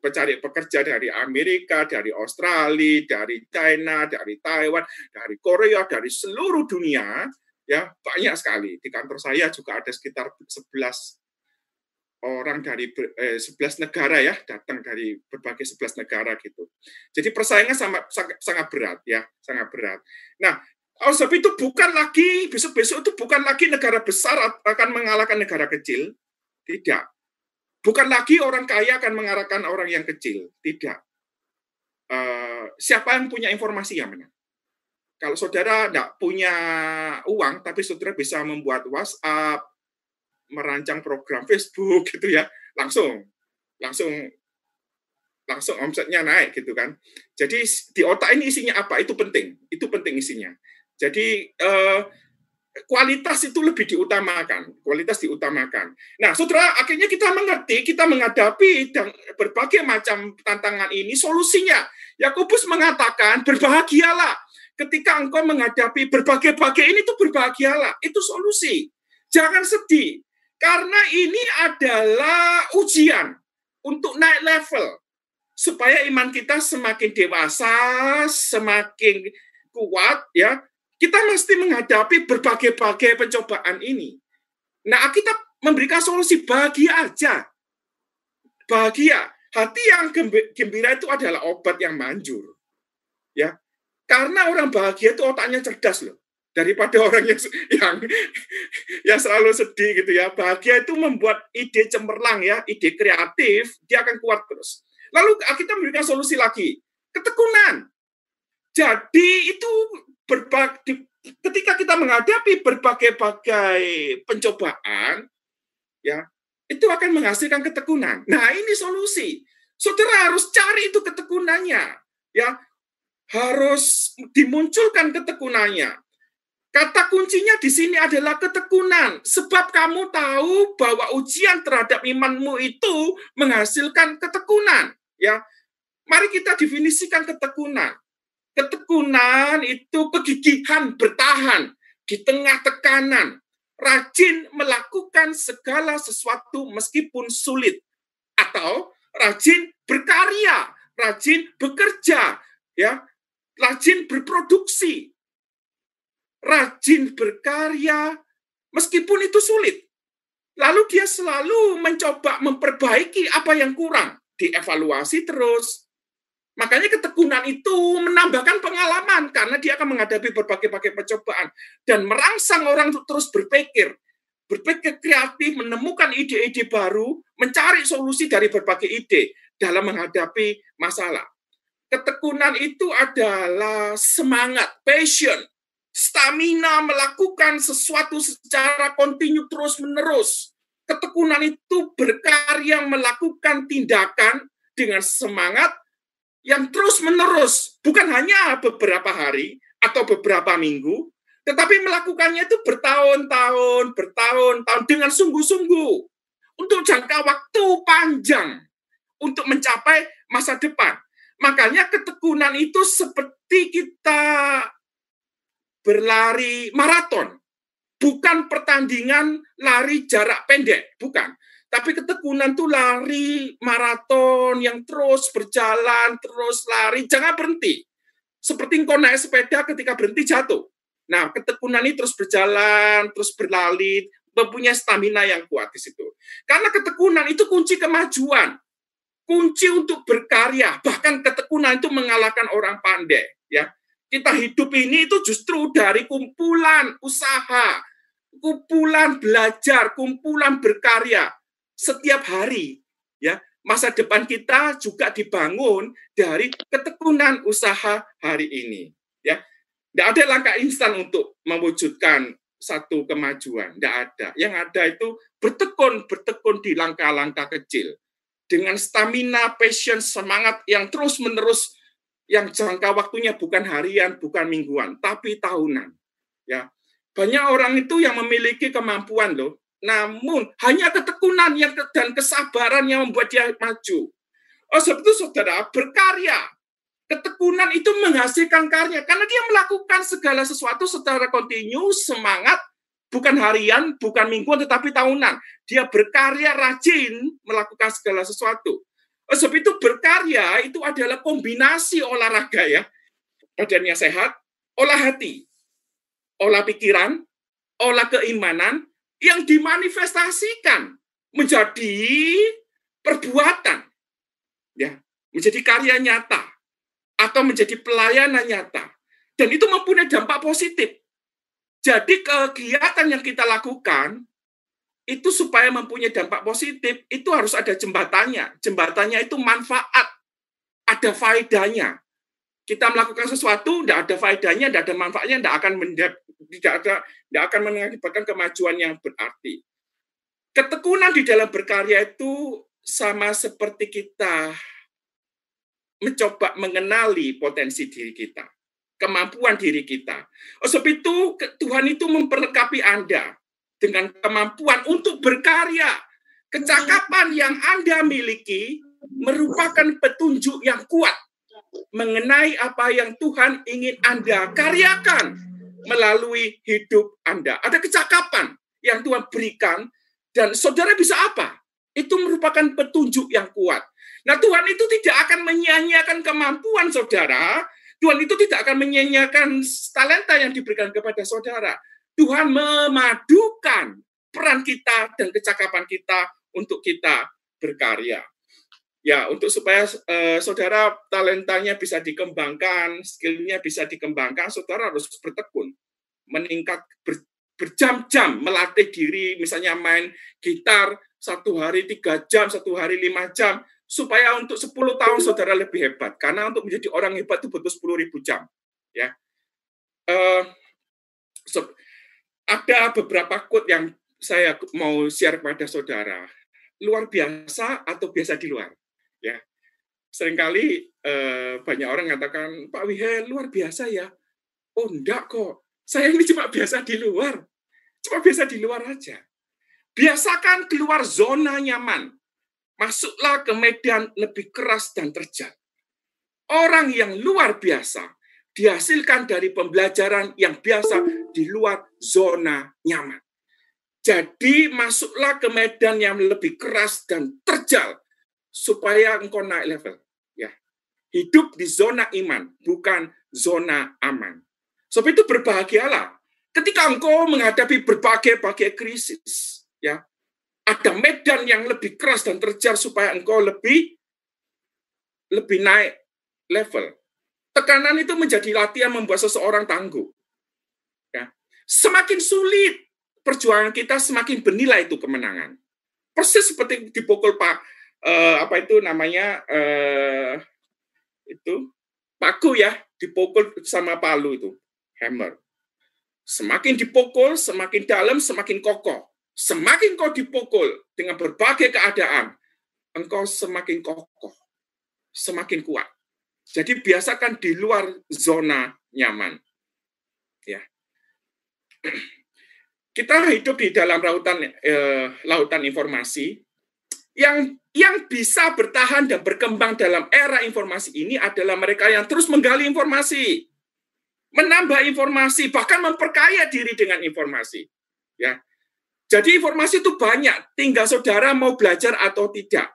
pencari pekerja dari Amerika, dari Australia, dari China, dari Taiwan, dari Korea, dari seluruh dunia, ya banyak sekali. Di kantor saya juga ada sekitar 11 orang dari eh, 11 negara ya, datang dari berbagai 11 negara gitu. Jadi persaingan sangat, sangat sangat berat ya, sangat berat. Nah, oleh sebab itu bukan lagi besok-besok itu bukan lagi negara besar akan mengalahkan negara kecil, tidak Bukan lagi orang kaya akan mengarahkan orang yang kecil. Tidak. Uh, siapa yang punya informasi yang menang? Kalau saudara tidak punya uang, tapi saudara bisa membuat WhatsApp, merancang program Facebook gitu ya, langsung, langsung, langsung omsetnya naik gitu kan. Jadi di otak ini isinya apa? Itu penting, itu penting isinya. Jadi uh, kualitas itu lebih diutamakan, kualitas diutamakan. Nah, saudara, akhirnya kita mengerti, kita menghadapi dan berbagai macam tantangan ini, solusinya. Yakobus mengatakan, berbahagialah. Ketika engkau menghadapi berbagai-bagai ini, itu berbahagialah. Itu solusi. Jangan sedih. Karena ini adalah ujian untuk naik level. Supaya iman kita semakin dewasa, semakin kuat, ya kita mesti menghadapi berbagai-bagai pencobaan ini. Nah, kita memberikan solusi bahagia aja. Bahagia. Hati yang gembira itu adalah obat yang manjur. Ya. Karena orang bahagia itu otaknya cerdas loh. Daripada orang yang yang yang selalu sedih gitu ya. Bahagia itu membuat ide cemerlang ya, ide kreatif, dia akan kuat terus. Lalu kita memberikan solusi lagi. Ketekunan. Jadi itu berbagai ketika kita menghadapi berbagai-bagai pencobaan ya itu akan menghasilkan ketekunan. Nah, ini solusi. Saudara harus cari itu ketekunannya, ya. Harus dimunculkan ketekunannya. Kata kuncinya di sini adalah ketekunan, sebab kamu tahu bahwa ujian terhadap imanmu itu menghasilkan ketekunan, ya. Mari kita definisikan ketekunan. Ketekunan itu kegigihan bertahan di tengah tekanan, rajin melakukan segala sesuatu meskipun sulit, atau rajin berkarya, rajin bekerja, ya, rajin berproduksi, rajin berkarya meskipun itu sulit. Lalu dia selalu mencoba memperbaiki apa yang kurang, dievaluasi terus, Makanya ketekunan itu menambahkan pengalaman karena dia akan menghadapi berbagai-bagai percobaan dan merangsang orang untuk terus berpikir, berpikir kreatif, menemukan ide-ide baru, mencari solusi dari berbagai ide dalam menghadapi masalah. Ketekunan itu adalah semangat, passion stamina melakukan sesuatu secara kontinu terus-menerus. Ketekunan itu berkarya melakukan tindakan dengan semangat yang terus-menerus, bukan hanya beberapa hari atau beberapa minggu, tetapi melakukannya itu bertahun-tahun, bertahun-tahun dengan sungguh-sungguh untuk jangka waktu panjang untuk mencapai masa depan. Makanya ketekunan itu seperti kita berlari maraton, bukan pertandingan lari jarak pendek, bukan. Tapi ketekunan itu lari maraton yang terus berjalan, terus lari, jangan berhenti. Seperti engkau naik sepeda ketika berhenti jatuh. Nah, ketekunan ini terus berjalan, terus berlari, mempunyai stamina yang kuat di situ. Karena ketekunan itu kunci kemajuan, kunci untuk berkarya, bahkan ketekunan itu mengalahkan orang pandai. Ya, kita hidup ini itu justru dari kumpulan usaha, kumpulan belajar, kumpulan berkarya setiap hari ya. Masa depan kita juga dibangun dari ketekunan usaha hari ini ya. Tidak ada langkah instan untuk mewujudkan satu kemajuan tidak ada. Yang ada itu bertekun bertekun di langkah-langkah kecil. Dengan stamina passion semangat yang terus menerus yang jangka waktunya bukan harian bukan mingguan tapi tahunan ya. Banyak orang itu yang memiliki kemampuan loh namun hanya ketekunan yang dan kesabaran yang membuat dia maju. Oh, sebab itu saudara berkarya. Ketekunan itu menghasilkan karya karena dia melakukan segala sesuatu secara kontinu, semangat, bukan harian, bukan mingguan, tetapi tahunan. Dia berkarya rajin melakukan segala sesuatu. Oh, sebab itu berkarya itu adalah kombinasi olahraga ya. Badannya sehat, olah hati, olah pikiran, olah keimanan, yang dimanifestasikan menjadi perbuatan ya menjadi karya nyata atau menjadi pelayanan nyata. Dan itu mempunyai dampak positif. Jadi kegiatan yang kita lakukan itu supaya mempunyai dampak positif itu harus ada jembatannya. Jembatannya itu manfaat. Ada faedahnya. Kita melakukan sesuatu tidak ada faedahnya tidak ada manfaatnya tidak akan tidak ada tidak akan mengakibatkan kemajuan yang berarti. Ketekunan di dalam berkarya itu sama seperti kita mencoba mengenali potensi diri kita, kemampuan diri kita. Oh, sebab itu Tuhan itu memperlengkapi Anda dengan kemampuan untuk berkarya. Kecakapan yang Anda miliki merupakan petunjuk yang kuat mengenai apa yang Tuhan ingin Anda karyakan melalui hidup Anda. Ada kecakapan yang Tuhan berikan dan saudara bisa apa? Itu merupakan petunjuk yang kuat. Nah, Tuhan itu tidak akan menyia-nyiakan kemampuan saudara. Tuhan itu tidak akan menyia-nyiakan talenta yang diberikan kepada saudara. Tuhan memadukan peran kita dan kecakapan kita untuk kita berkarya. Ya, untuk supaya uh, saudara talentanya bisa dikembangkan, skillnya bisa dikembangkan, saudara harus bertekun, meningkat ber, berjam-jam melatih diri, misalnya main gitar satu hari tiga jam, satu hari lima jam, supaya untuk 10 tahun saudara lebih hebat. Karena untuk menjadi orang hebat itu butuh 10 ribu jam. Ya, uh, so, ada beberapa quote yang saya mau share kepada saudara. Luar biasa atau biasa di luar ya. Seringkali eh, banyak orang mengatakan Pak Wihe luar biasa ya. Oh enggak kok. Saya ini cuma biasa di luar. Cuma biasa di luar aja. Biasakan keluar zona nyaman. Masuklah ke medan lebih keras dan terjal. Orang yang luar biasa dihasilkan dari pembelajaran yang biasa di luar zona nyaman. Jadi masuklah ke medan yang lebih keras dan terjal supaya engkau naik level. Ya, hidup di zona iman, bukan zona aman. Sebab itu berbahagialah ketika engkau menghadapi berbagai-bagai krisis. Ya, ada medan yang lebih keras dan terjar supaya engkau lebih lebih naik level. Tekanan itu menjadi latihan membuat seseorang tangguh. Ya. Semakin sulit perjuangan kita, semakin bernilai itu kemenangan. Persis seperti dipukul Pak uh, apa itu namanya uh, itu paku ya dipukul sama palu itu hammer Semakin dipukul, semakin dalam, semakin kokoh. Semakin kau dipukul dengan berbagai keadaan, engkau semakin kokoh, semakin kuat. Jadi biasakan di luar zona nyaman. Ya. Kita hidup di dalam lautan eh, lautan informasi yang yang bisa bertahan dan berkembang dalam era informasi ini adalah mereka yang terus menggali informasi, menambah informasi, bahkan memperkaya diri dengan informasi. Ya. Jadi informasi itu banyak, tinggal saudara mau belajar atau tidak.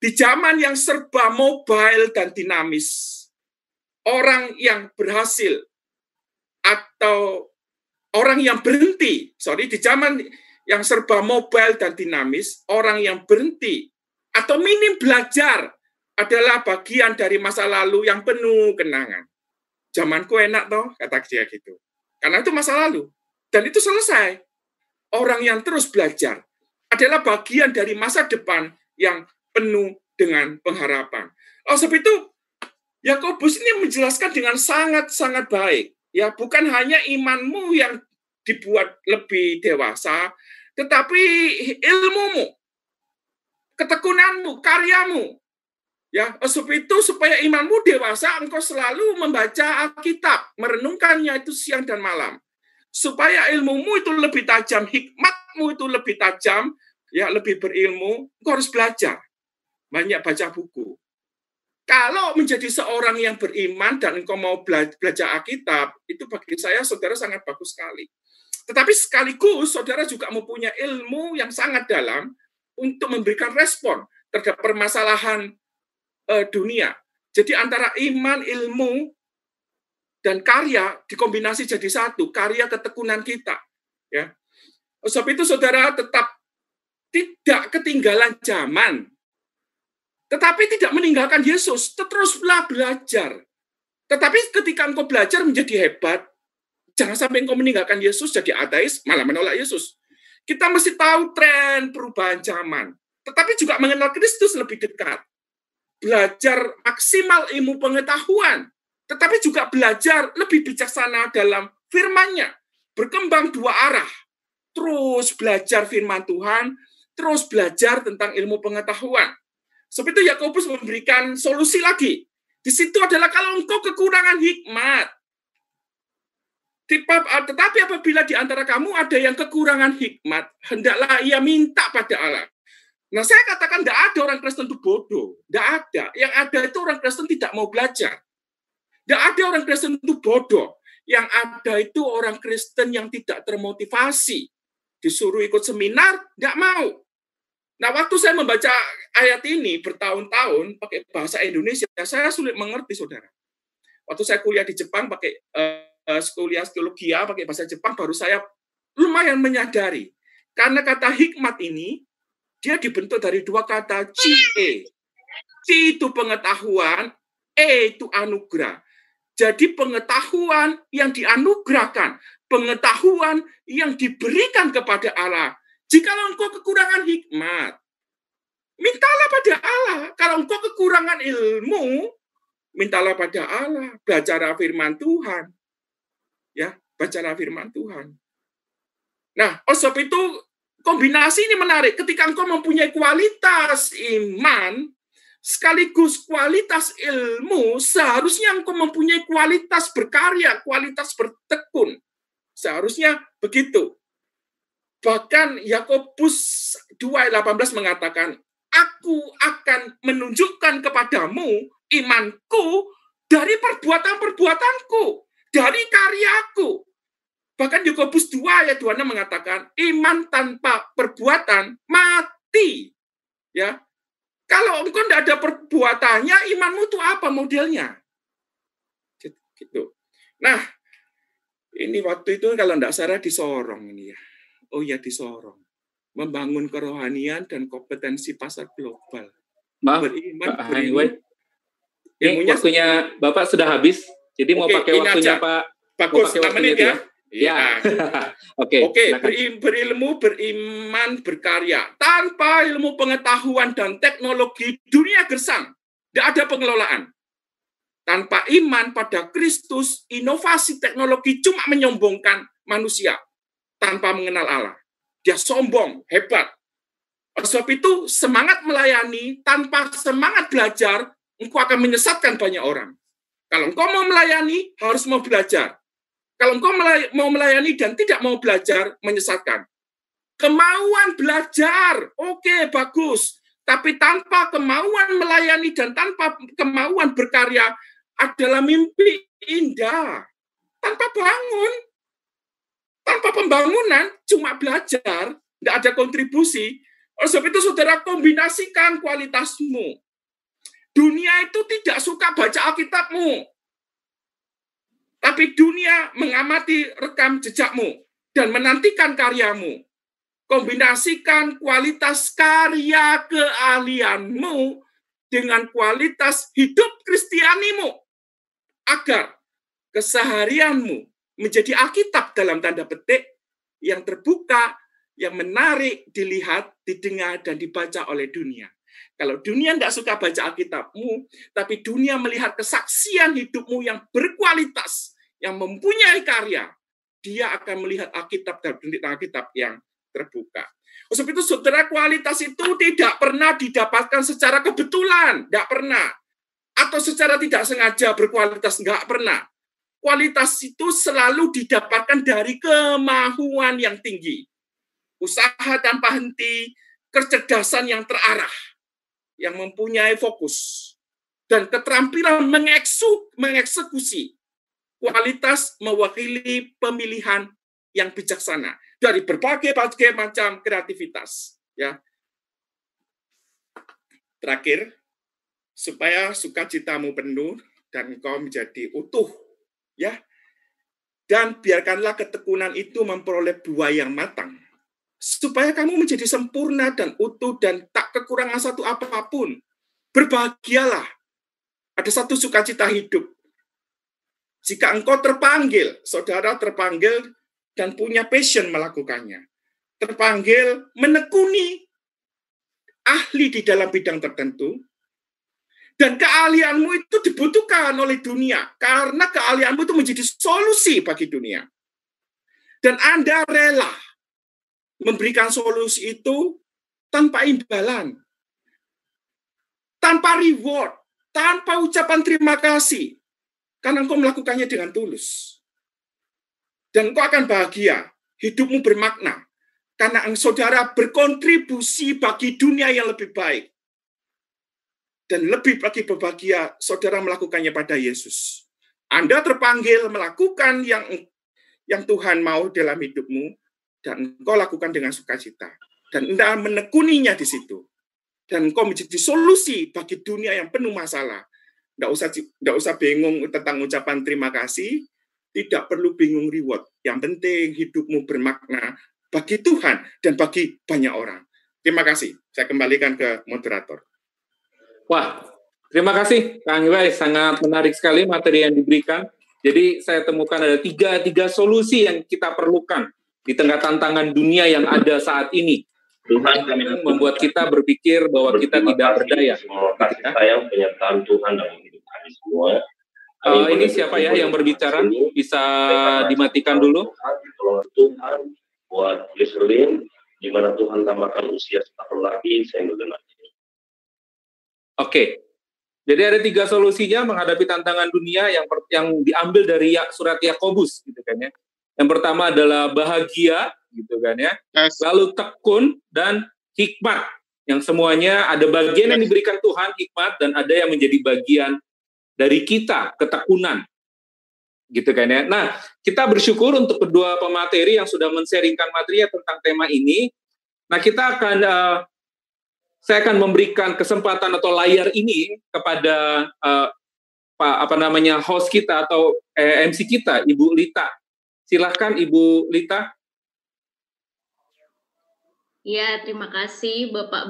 Di zaman yang serba mobile dan dinamis, orang yang berhasil atau orang yang berhenti, sorry, di zaman yang serba mobile dan dinamis, orang yang berhenti atau minim belajar adalah bagian dari masa lalu yang penuh kenangan. Zamanku enak toh, kata dia gitu. Karena itu masa lalu. Dan itu selesai. Orang yang terus belajar adalah bagian dari masa depan yang penuh dengan pengharapan. Oh, sebab itu Yakobus ini menjelaskan dengan sangat-sangat baik. Ya, bukan hanya imanmu yang dibuat lebih dewasa, tetapi ilmumu, ketekunanmu, karyamu. Ya, sebab itu supaya imanmu dewasa, engkau selalu membaca Alkitab, merenungkannya itu siang dan malam. Supaya ilmumu itu lebih tajam, hikmatmu itu lebih tajam, ya lebih berilmu, engkau harus belajar. Banyak baca buku. Kalau menjadi seorang yang beriman dan engkau mau belajar Alkitab, itu bagi saya saudara sangat bagus sekali. Tetapi sekaligus saudara juga mempunyai ilmu yang sangat dalam untuk memberikan respon terhadap permasalahan uh, dunia. Jadi antara iman, ilmu, dan karya dikombinasi jadi satu, karya ketekunan kita. Ya, Sebab itu saudara tetap tidak ketinggalan zaman, tetapi tidak meninggalkan Yesus, teruslah belajar. Tetapi ketika engkau belajar menjadi hebat, jangan sampai engkau meninggalkan Yesus jadi ateis, malah menolak Yesus. Kita mesti tahu tren perubahan zaman, tetapi juga mengenal Kristus lebih dekat. Belajar maksimal ilmu pengetahuan, tetapi juga belajar lebih bijaksana dalam firman-Nya. Berkembang dua arah. Terus belajar firman Tuhan, terus belajar tentang ilmu pengetahuan. Sebab itu Yakobus memberikan solusi lagi. Di situ adalah kalau engkau kekurangan hikmat, tetapi apabila di antara kamu ada yang kekurangan hikmat, hendaklah ia minta pada Allah. Nah, saya katakan tidak ada orang Kristen itu bodoh. Tidak ada. Yang ada itu orang Kristen tidak mau belajar. Tidak ada orang Kristen itu bodoh. Yang ada itu orang Kristen yang tidak termotivasi. Disuruh ikut seminar, tidak mau. Nah, waktu saya membaca ayat ini bertahun-tahun pakai bahasa Indonesia, saya sulit mengerti, saudara. Waktu saya kuliah di Jepang pakai uh, kuliah teologi pakai bahasa Jepang baru saya lumayan menyadari karena kata hikmat ini dia dibentuk dari dua kata C C itu pengetahuan, E itu anugerah. Jadi pengetahuan yang dianugerahkan, pengetahuan yang diberikan kepada Allah. Jika engkau kekurangan hikmat, mintalah pada Allah. Kalau engkau kekurangan ilmu, mintalah pada Allah. Belajar firman Tuhan ya bacalah firman Tuhan. Nah, oleh sebab itu kombinasi ini menarik. Ketika engkau mempunyai kualitas iman sekaligus kualitas ilmu, seharusnya engkau mempunyai kualitas berkarya, kualitas bertekun. Seharusnya begitu. Bahkan Yakobus 2:18 mengatakan, "Aku akan menunjukkan kepadamu imanku dari perbuatan-perbuatanku." Dari karyaku. Bahkan Yakobus 2 ayat 2 mengatakan iman tanpa perbuatan mati. Ya. Kalau engkau tidak ada perbuatannya, imanmu itu apa modelnya? Gitu. Nah, ini waktu itu kalau tidak salah disorong ini ya. Oh ya disorong. Membangun kerohanian dan kompetensi pasar global. Maaf, Beriman, Pak beriman. Ini waktunya Bapak sudah habis. Jadi mau pakai waktunya aja. Pak Bagus, mau pakai menit ya. Ya. Oke. Oke, berilmu, beriman, berkarya. Tanpa ilmu pengetahuan dan teknologi, dunia gersang. Tidak ada pengelolaan. Tanpa iman pada Kristus, inovasi teknologi cuma menyombongkan manusia tanpa mengenal Allah. Dia sombong, hebat. Oleh sebab itu, semangat melayani tanpa semangat belajar, engkau akan menyesatkan banyak orang. Kalau engkau mau melayani, harus mau belajar. Kalau engkau mau melayani dan tidak mau belajar, menyesatkan. Kemauan belajar, oke, bagus. Tapi tanpa kemauan melayani dan tanpa kemauan berkarya adalah mimpi indah. Tanpa bangun, tanpa pembangunan, cuma belajar, tidak ada kontribusi. Oleh sebab itu, saudara kombinasikan kualitasmu. Dunia itu tidak suka baca Alkitabmu. Tapi dunia mengamati rekam jejakmu dan menantikan karyamu. Kombinasikan kualitas karya keahlianmu dengan kualitas hidup kristianimu agar keseharianmu menjadi Alkitab dalam tanda petik yang terbuka, yang menarik dilihat, didengar, dan dibaca oleh dunia. Kalau dunia tidak suka baca Alkitabmu, tapi dunia melihat kesaksian hidupmu yang berkualitas, yang mempunyai karya, dia akan melihat Alkitab dan Alkitab yang terbuka. Sebab itu saudara kualitas itu tidak pernah didapatkan secara kebetulan, tidak pernah. Atau secara tidak sengaja berkualitas, nggak pernah. Kualitas itu selalu didapatkan dari kemahuan yang tinggi. Usaha tanpa henti, kecerdasan yang terarah yang mempunyai fokus dan keterampilan mengeksekusi kualitas mewakili pemilihan yang bijaksana dari berbagai macam kreativitas ya. Terakhir supaya sukacitamu penuh dan engkau menjadi utuh ya. Dan biarkanlah ketekunan itu memperoleh buah yang matang supaya kamu menjadi sempurna dan utuh dan tak kekurangan satu apa pun. Berbahagialah. Ada satu sukacita hidup. Jika engkau terpanggil, saudara terpanggil dan punya passion melakukannya. Terpanggil menekuni ahli di dalam bidang tertentu, dan keahlianmu itu dibutuhkan oleh dunia, karena keahlianmu itu menjadi solusi bagi dunia. Dan Anda rela memberikan solusi itu tanpa imbalan, tanpa reward, tanpa ucapan terima kasih, karena engkau melakukannya dengan tulus. Dan engkau akan bahagia, hidupmu bermakna, karena saudara berkontribusi bagi dunia yang lebih baik. Dan lebih bagi berbahagia, saudara melakukannya pada Yesus. Anda terpanggil melakukan yang yang Tuhan mau dalam hidupmu, dan engkau lakukan dengan sukacita dan anda menekuninya di situ. Dan engkau menjadi solusi bagi dunia yang penuh masalah. Tidak usah tidak usah bingung tentang ucapan terima kasih. Tidak perlu bingung reward. Yang penting hidupmu bermakna bagi Tuhan dan bagi banyak orang. Terima kasih. Saya kembalikan ke moderator. Wah terima kasih Kang Iwai. Sangat menarik sekali materi yang diberikan. Jadi saya temukan ada tiga tiga solusi yang kita perlukan di tengah tantangan dunia yang ada saat ini. Tuhan kami membuat kita berpikir bahwa kita tidak berdaya. Kasih sayang penyertaan Tuhan dalam hidup kami semua. Uh, ini siapa ya yang berbicara? Bisa dimatikan dulu. Tolong Tuhan buat Liselin, di mana Tuhan tambahkan usia setahun lagi, saya mendengar Oke, jadi ada tiga solusinya menghadapi tantangan dunia yang yang diambil dari ya, surat Yakobus, gitu kan ya. Yang pertama adalah bahagia, gitu kan ya. Yes. Lalu tekun dan hikmat. Yang semuanya ada bagian yang diberikan Tuhan hikmat dan ada yang menjadi bagian dari kita ketekunan. Gitu kan ya. Nah, kita bersyukur untuk kedua pemateri yang sudah menseringkan materi tentang tema ini. Nah, kita akan uh, saya akan memberikan kesempatan atau layar ini kepada uh, Pak apa namanya host kita atau eh, MC kita Ibu Lita Silahkan Ibu Lita. Ya, terima kasih Bapak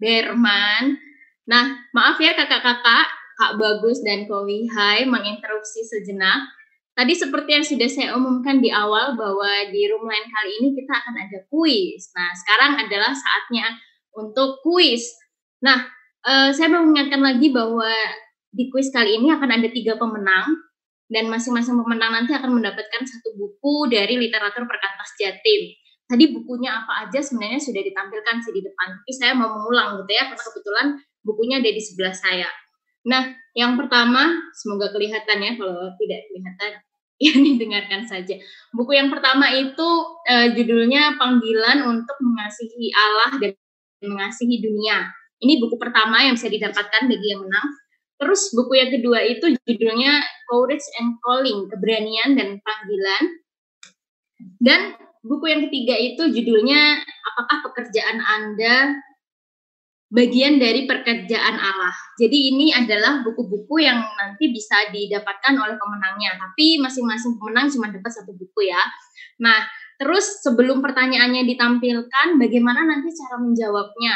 Berman. Nah, maaf ya kakak-kakak, Kak Bagus dan Ko Wihai menginterupsi sejenak. Tadi seperti yang sudah saya umumkan di awal bahwa di room lain kali ini kita akan ada kuis. Nah, sekarang adalah saatnya untuk kuis. Nah, eh, saya mau mengingatkan lagi bahwa di kuis kali ini akan ada tiga pemenang dan masing-masing pemenang nanti akan mendapatkan satu buku dari literatur perkantas Jatim. Tadi bukunya apa aja sebenarnya sudah ditampilkan sih di depan, tapi saya mau mengulang gitu ya karena kebetulan bukunya ada di sebelah saya. Nah, yang pertama semoga kelihatan ya kalau tidak kelihatan ya dengarkan saja. Buku yang pertama itu uh, judulnya Panggilan untuk Mengasihi Allah dan Mengasihi Dunia. Ini buku pertama yang bisa didapatkan bagi yang menang. Terus buku yang kedua itu judulnya Courage and Calling, Keberanian dan Panggilan. Dan buku yang ketiga itu judulnya Apakah Pekerjaan Anda bagian dari pekerjaan Allah. Jadi ini adalah buku-buku yang nanti bisa didapatkan oleh pemenangnya. Tapi masing-masing pemenang cuma dapat satu buku ya. Nah, terus sebelum pertanyaannya ditampilkan, bagaimana nanti cara menjawabnya?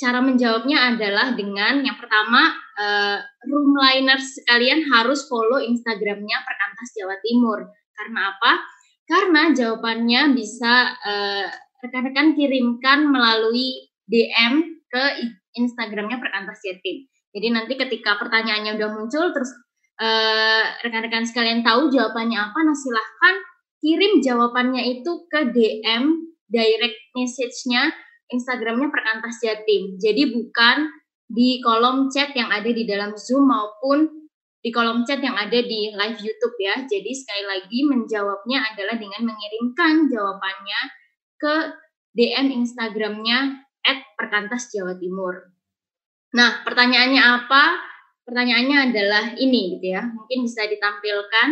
Cara menjawabnya adalah dengan yang pertama, uh, roomliners sekalian harus follow Instagramnya Perkantas Jawa Timur. Karena apa? Karena jawabannya bisa uh, rekan-rekan kirimkan melalui DM ke Instagramnya Perkantas Jatim. Jadi nanti ketika pertanyaannya udah muncul, terus eh, rekan-rekan sekalian tahu jawabannya apa, nah silahkan kirim jawabannya itu ke DM direct message-nya Instagramnya Perkantas Jatim. Jadi bukan di kolom chat yang ada di dalam Zoom maupun di kolom chat yang ada di live YouTube ya. Jadi sekali lagi menjawabnya adalah dengan mengirimkan jawabannya ke DM Instagramnya at Perkantas Jawa Timur. Nah, pertanyaannya apa? Pertanyaannya adalah ini gitu ya. Mungkin bisa ditampilkan.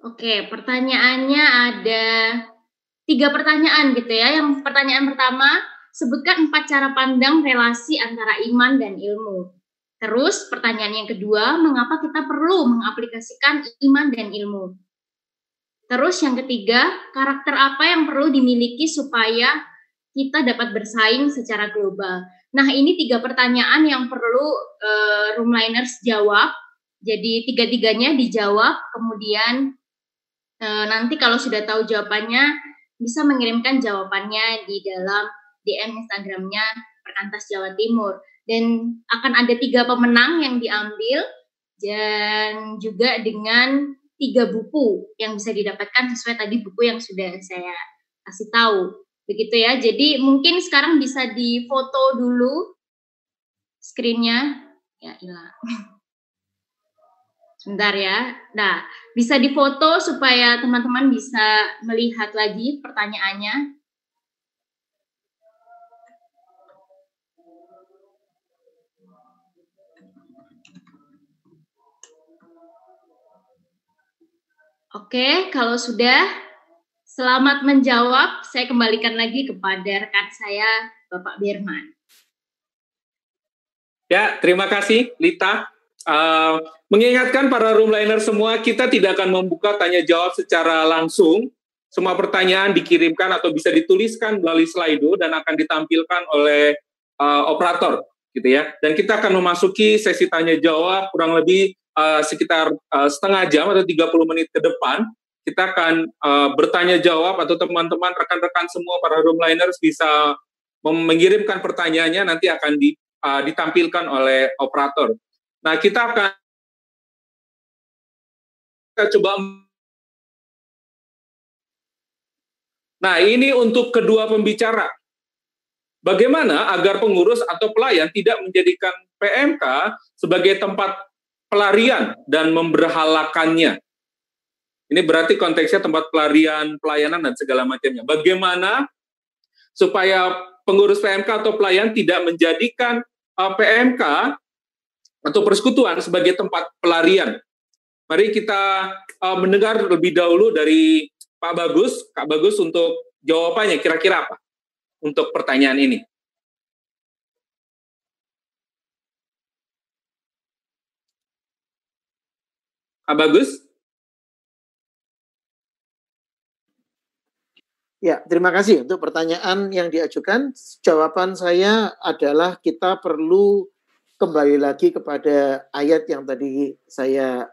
Oke, pertanyaannya ada tiga pertanyaan gitu ya. Yang pertanyaan pertama, sebutkan empat cara pandang relasi antara iman dan ilmu. Terus pertanyaan yang kedua, mengapa kita perlu mengaplikasikan iman dan ilmu? Terus yang ketiga, karakter apa yang perlu dimiliki supaya kita dapat bersaing secara global? Nah, ini tiga pertanyaan yang perlu uh, roomliners jawab. Jadi tiga-tiganya dijawab, kemudian uh, nanti kalau sudah tahu jawabannya bisa mengirimkan jawabannya di dalam DM Instagramnya Perkantas Jawa Timur. Dan akan ada tiga pemenang yang diambil dan juga dengan tiga buku yang bisa didapatkan sesuai tadi buku yang sudah saya kasih tahu. Begitu ya. Jadi mungkin sekarang bisa difoto dulu screennya. Ya hilang sebentar ya nah bisa difoto supaya teman-teman bisa melihat lagi pertanyaannya Oke, kalau sudah selamat menjawab, saya kembalikan lagi kepada rekan saya, Bapak Birman. Ya, terima kasih Lita. Uh, mengingatkan para roomliner semua, kita tidak akan membuka tanya jawab secara langsung. Semua pertanyaan dikirimkan atau bisa dituliskan melalui Slido dan akan ditampilkan oleh uh, operator, gitu ya. Dan kita akan memasuki sesi tanya jawab kurang lebih uh, sekitar uh, setengah jam atau 30 menit ke depan kita akan uh, bertanya jawab atau teman-teman rekan-rekan semua para roomliners bisa mengirimkan pertanyaannya nanti akan di, uh, ditampilkan oleh operator. Nah, kita akan kita coba Nah, ini untuk kedua pembicara. Bagaimana agar pengurus atau pelayan tidak menjadikan PMK sebagai tempat pelarian dan memberhalakannya. Ini berarti konteksnya tempat pelarian, pelayanan, dan segala macamnya. Bagaimana supaya pengurus PMK atau pelayan tidak menjadikan uh, PMK atau persekutuan sebagai tempat pelarian. Mari kita uh, mendengar lebih dahulu dari Pak Bagus, Kak Bagus untuk jawabannya kira-kira apa untuk pertanyaan ini. Pak Bagus? Ya, terima kasih untuk pertanyaan yang diajukan. Jawaban saya adalah kita perlu kembali lagi kepada ayat yang tadi saya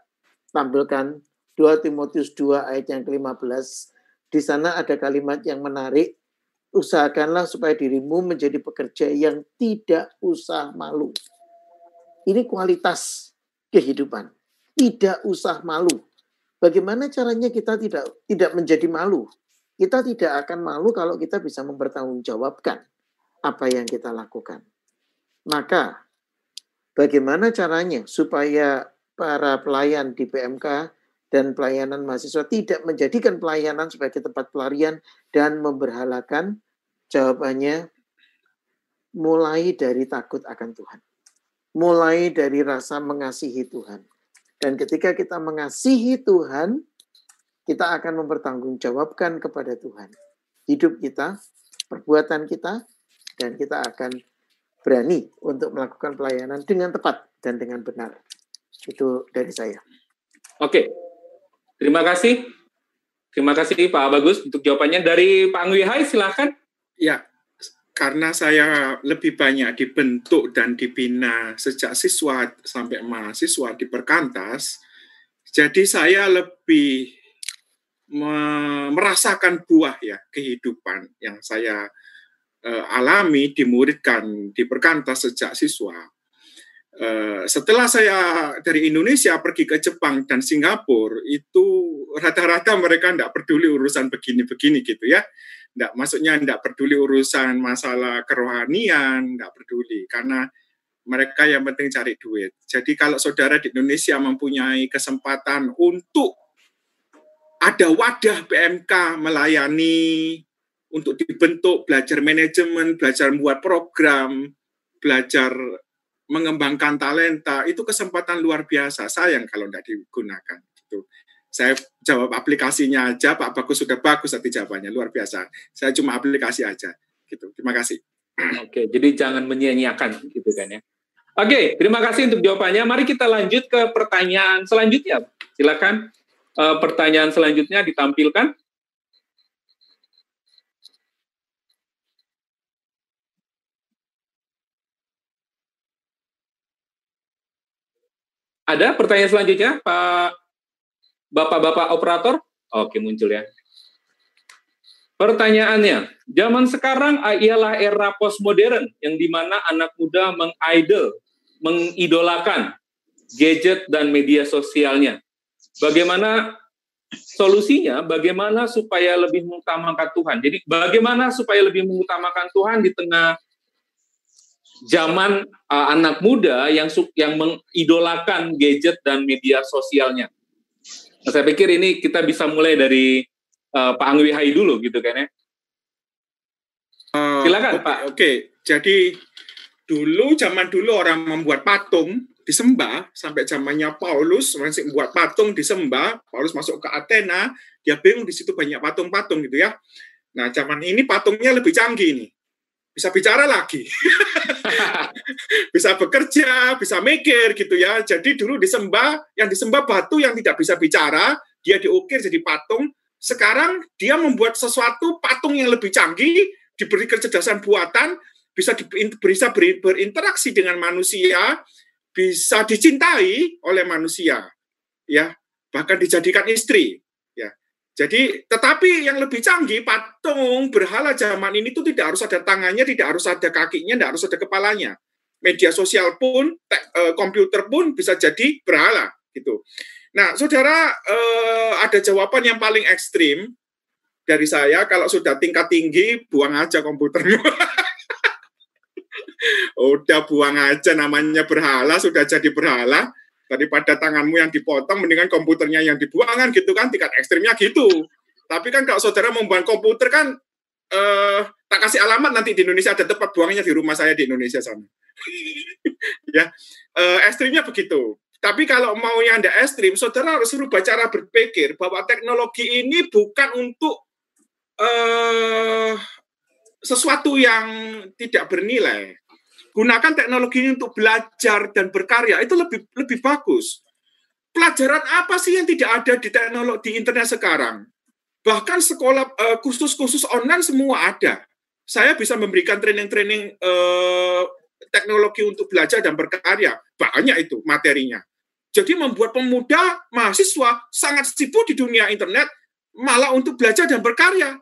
tampilkan 2 Timotius 2 ayat yang ke-15 Di sana ada kalimat yang menarik, usahakanlah supaya dirimu menjadi pekerja yang tidak usah malu. Ini kualitas kehidupan. Tidak usah malu. Bagaimana caranya kita tidak tidak menjadi malu? Kita tidak akan malu kalau kita bisa mempertanggungjawabkan apa yang kita lakukan. Maka bagaimana caranya supaya para pelayan di PMK dan pelayanan mahasiswa tidak menjadikan pelayanan sebagai tempat pelarian dan memberhalakan? Jawabannya mulai dari takut akan Tuhan mulai dari rasa mengasihi Tuhan. Dan ketika kita mengasihi Tuhan, kita akan mempertanggungjawabkan kepada Tuhan hidup kita, perbuatan kita, dan kita akan berani untuk melakukan pelayanan dengan tepat dan dengan benar. Itu dari saya. Oke, terima kasih. Terima kasih Pak Bagus untuk jawabannya. Dari Pak Hai, silahkan. Ya, karena saya lebih banyak dibentuk dan dibina sejak siswa sampai mahasiswa di perkantas, jadi saya lebih merasakan buah ya kehidupan yang saya uh, alami dimuridkan di perkantas sejak siswa. Uh, setelah saya dari Indonesia pergi ke Jepang dan Singapura itu rata-rata mereka tidak peduli urusan begini-begini gitu ya Nggak, maksudnya tidak peduli urusan masalah kerohanian, tidak peduli. Karena mereka yang penting cari duit. Jadi kalau saudara di Indonesia mempunyai kesempatan untuk ada wadah PMK melayani, untuk dibentuk, belajar manajemen, belajar membuat program, belajar mengembangkan talenta, itu kesempatan luar biasa. Sayang kalau tidak digunakan. Gitu. Saya jawab aplikasinya aja Pak Bagus sudah bagus tadi jawabannya luar biasa. Saya cuma aplikasi aja gitu. Terima kasih. Oke jadi jangan menyia-nyiakan gitu kan ya. Oke terima kasih untuk jawabannya. Mari kita lanjut ke pertanyaan selanjutnya. Silakan. Uh, pertanyaan selanjutnya ditampilkan ada pertanyaan selanjutnya Pak Bapak-bapak operator? Oke, muncul ya. Pertanyaannya, zaman sekarang ialah era postmodern yang di mana anak muda mengidol, mengidolakan gadget dan media sosialnya. Bagaimana solusinya? Bagaimana supaya lebih mengutamakan Tuhan? Jadi bagaimana supaya lebih mengutamakan Tuhan di tengah zaman uh, anak muda yang yang mengidolakan gadget dan media sosialnya? Nah, saya pikir ini kita bisa mulai dari uh, Pak Angwi Hai dulu gitu kan ya. Uh, Silakan okay, Pak. Oke, okay. jadi dulu zaman dulu orang membuat patung disembah sampai zamannya Paulus masih membuat patung disembah. Paulus masuk ke Athena, dia bingung di situ banyak patung-patung gitu ya. Nah, zaman ini patungnya lebih canggih nih bisa bicara lagi, bisa bekerja, bisa mikir gitu ya. Jadi dulu disembah, yang disembah batu yang tidak bisa bicara, dia diukir jadi patung. Sekarang dia membuat sesuatu patung yang lebih canggih, diberi kecerdasan buatan, bisa di, bisa berinteraksi dengan manusia, bisa dicintai oleh manusia, ya bahkan dijadikan istri. Jadi, tetapi yang lebih canggih, patung berhala zaman ini itu tidak harus ada tangannya, tidak harus ada kakinya, tidak harus ada kepalanya. Media sosial pun, e, komputer pun bisa jadi berhala, gitu. Nah, saudara, e, ada jawaban yang paling ekstrim dari saya. Kalau sudah tingkat tinggi, buang aja komputernya. Udah buang aja namanya berhala, sudah jadi berhala daripada tanganmu yang dipotong mendingan komputernya yang dibuangan gitu kan? Tingkat ekstrimnya gitu. Tapi kan kalau saudara membuang komputer kan eh, tak kasih alamat nanti di Indonesia ada tempat buangnya di rumah saya di Indonesia sana. Ya eh, ekstrimnya begitu. Tapi kalau mau yang tidak ekstrim saudara harus rubah cara berpikir bahwa teknologi ini bukan untuk eh, sesuatu yang tidak bernilai gunakan teknologi ini untuk belajar dan berkarya itu lebih lebih bagus. Pelajaran apa sih yang tidak ada di teknologi di internet sekarang? Bahkan sekolah uh, khusus-khusus online semua ada. Saya bisa memberikan training-training uh, teknologi untuk belajar dan berkarya. Banyak itu materinya. Jadi membuat pemuda mahasiswa sangat sibuk di dunia internet malah untuk belajar dan berkarya.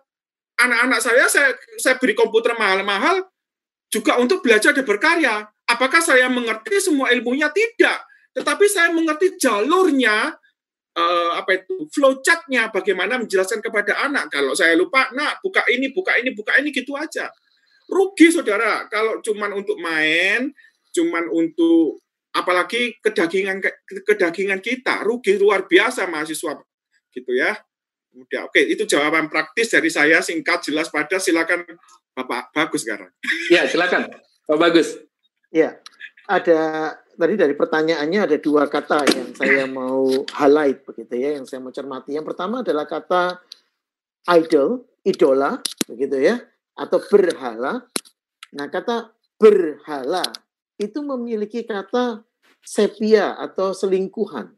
Anak-anak saya saya saya beri komputer mahal-mahal juga untuk belajar dan berkarya. Apakah saya mengerti semua ilmunya? Tidak. Tetapi saya mengerti jalurnya uh, apa itu flow chartnya bagaimana menjelaskan kepada anak. Kalau saya lupa nak buka ini buka ini buka ini gitu aja. Rugi saudara. Kalau cuman untuk main cuman untuk apalagi kedagingan kedagingan kita. Rugi luar biasa mahasiswa. Gitu ya. Udah oke itu jawaban praktis dari saya singkat jelas pada silakan bapak bagus sekarang ya silakan pak bagus ya ada tadi dari pertanyaannya ada dua kata yang saya mau highlight begitu ya yang saya mau cermati yang pertama adalah kata idol idola begitu ya atau berhala nah kata berhala itu memiliki kata sepia atau selingkuhan.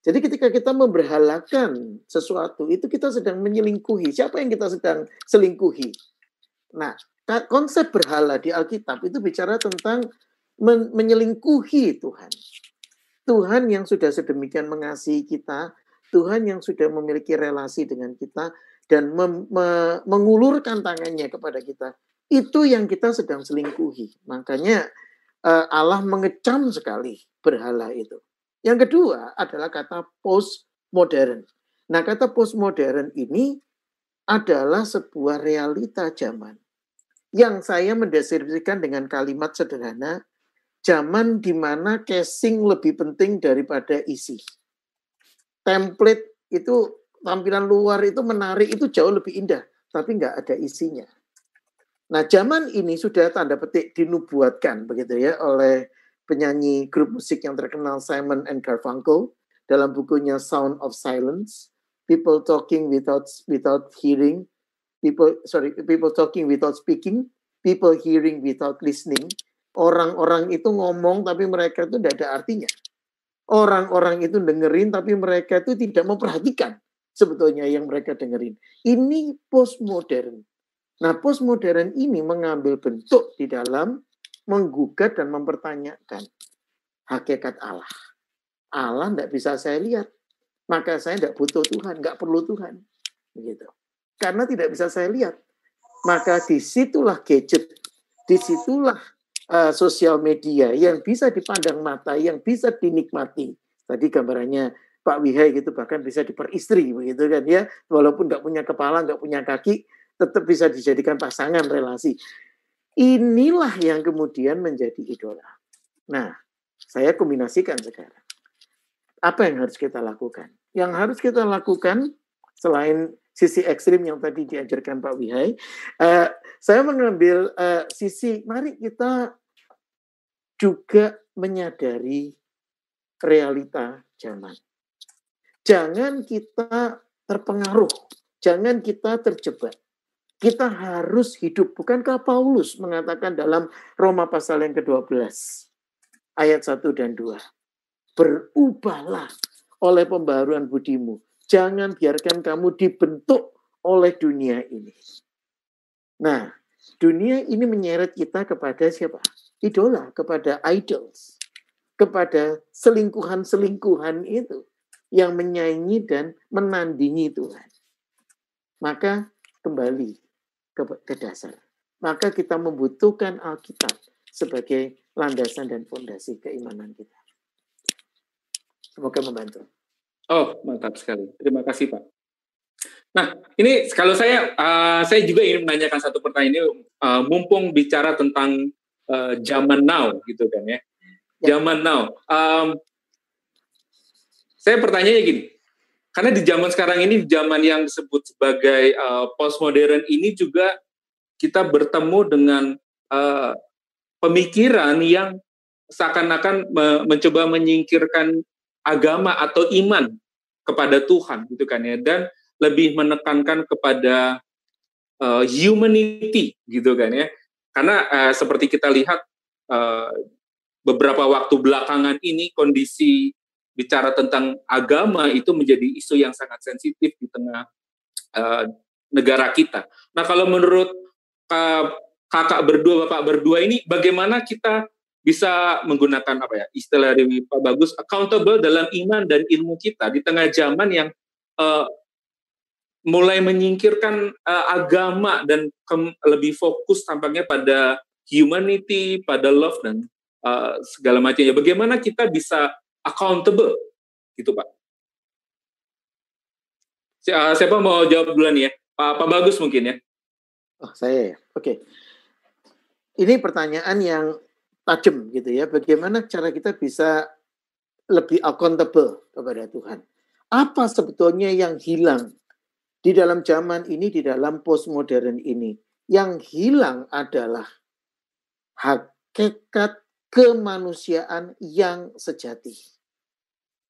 Jadi ketika kita memberhalakan sesuatu, itu kita sedang menyelingkuhi. Siapa yang kita sedang selingkuhi? Nah, konsep berhala di Alkitab itu bicara tentang men menyelingkuhi Tuhan. Tuhan yang sudah sedemikian mengasihi kita, Tuhan yang sudah memiliki relasi dengan kita, dan me mengulurkan tangannya kepada kita. Itu yang kita sedang selingkuhi. Makanya Eh, Allah mengecam sekali berhala itu. Yang kedua adalah kata postmodern. Nah, kata postmodern ini adalah sebuah realita zaman yang saya mendeskripsikan dengan kalimat sederhana, zaman di mana casing lebih penting daripada isi. Template itu tampilan luar itu menarik itu jauh lebih indah, tapi nggak ada isinya. Nah, zaman ini sudah tanda petik dinubuatkan begitu ya oleh penyanyi grup musik yang terkenal Simon and Garfunkel dalam bukunya Sound of Silence. People talking without without hearing, people sorry, people talking without speaking, people hearing without listening. Orang-orang itu ngomong tapi mereka itu tidak ada artinya. Orang-orang itu dengerin tapi mereka itu tidak memperhatikan sebetulnya yang mereka dengerin. Ini postmodern Nah, postmodern ini mengambil bentuk di dalam menggugat dan mempertanyakan hakikat Allah. Allah tidak bisa saya lihat, maka saya tidak butuh Tuhan, nggak perlu Tuhan, begitu. Karena tidak bisa saya lihat, maka di situlah gadget, di situlah uh, sosial media yang bisa dipandang mata, yang bisa dinikmati. Tadi gambarannya Pak Wihai gitu bahkan bisa diperistri begitu kan ya, walaupun nggak punya kepala, nggak punya kaki, tetap bisa dijadikan pasangan relasi. Inilah yang kemudian menjadi idola. Nah, saya kombinasikan sekarang. Apa yang harus kita lakukan? Yang harus kita lakukan selain sisi ekstrim yang tadi diajarkan Pak Wihai, uh, saya mengambil uh, sisi mari kita juga menyadari realita zaman. Jangan kita terpengaruh, jangan kita terjebak. Kita harus hidup. Bukankah Paulus mengatakan dalam Roma pasal yang ke-12 ayat 1 dan 2. Berubahlah oleh pembaruan budimu. Jangan biarkan kamu dibentuk oleh dunia ini. Nah, dunia ini menyeret kita kepada siapa? Idola, kepada idols. Kepada selingkuhan-selingkuhan itu yang menyaingi dan menandingi Tuhan. Maka kembali ke, ke dasar. Maka kita membutuhkan Alkitab sebagai landasan dan fondasi keimanan kita. Semoga membantu. Oh, mantap sekali. Terima kasih, Pak. Nah, ini kalau saya uh, saya juga ingin menanyakan satu pertanyaan ini uh, mumpung bicara tentang uh, zaman now gitu kan ya. ya. Zaman now. Um, saya pertanyaannya gini, karena di zaman sekarang ini, zaman yang disebut sebagai uh, postmodern ini juga kita bertemu dengan uh, pemikiran yang seakan-akan me mencoba menyingkirkan agama atau iman kepada Tuhan gitu kan ya dan lebih menekankan kepada uh, humanity gitu kan ya karena uh, seperti kita lihat uh, beberapa waktu belakangan ini kondisi bicara tentang agama itu menjadi isu yang sangat sensitif di tengah uh, negara kita. Nah, kalau menurut uh, kakak berdua, bapak berdua ini, bagaimana kita bisa menggunakan apa ya istilah dari Pak Bagus accountable dalam iman dan ilmu kita di tengah zaman yang uh, mulai menyingkirkan uh, agama dan lebih fokus tampaknya pada humanity, pada love dan uh, segala macamnya. Bagaimana kita bisa accountable, gitu Pak? Uh, siapa mau jawab duluan ya? Pak, Pak Bagus mungkin ya? Oh, saya ya. Oke. Okay. Ini pertanyaan yang tajam gitu ya. Bagaimana cara kita bisa lebih accountable kepada Tuhan? Apa sebetulnya yang hilang di dalam zaman ini, di dalam postmodern ini, yang hilang adalah hakikat kemanusiaan yang sejati.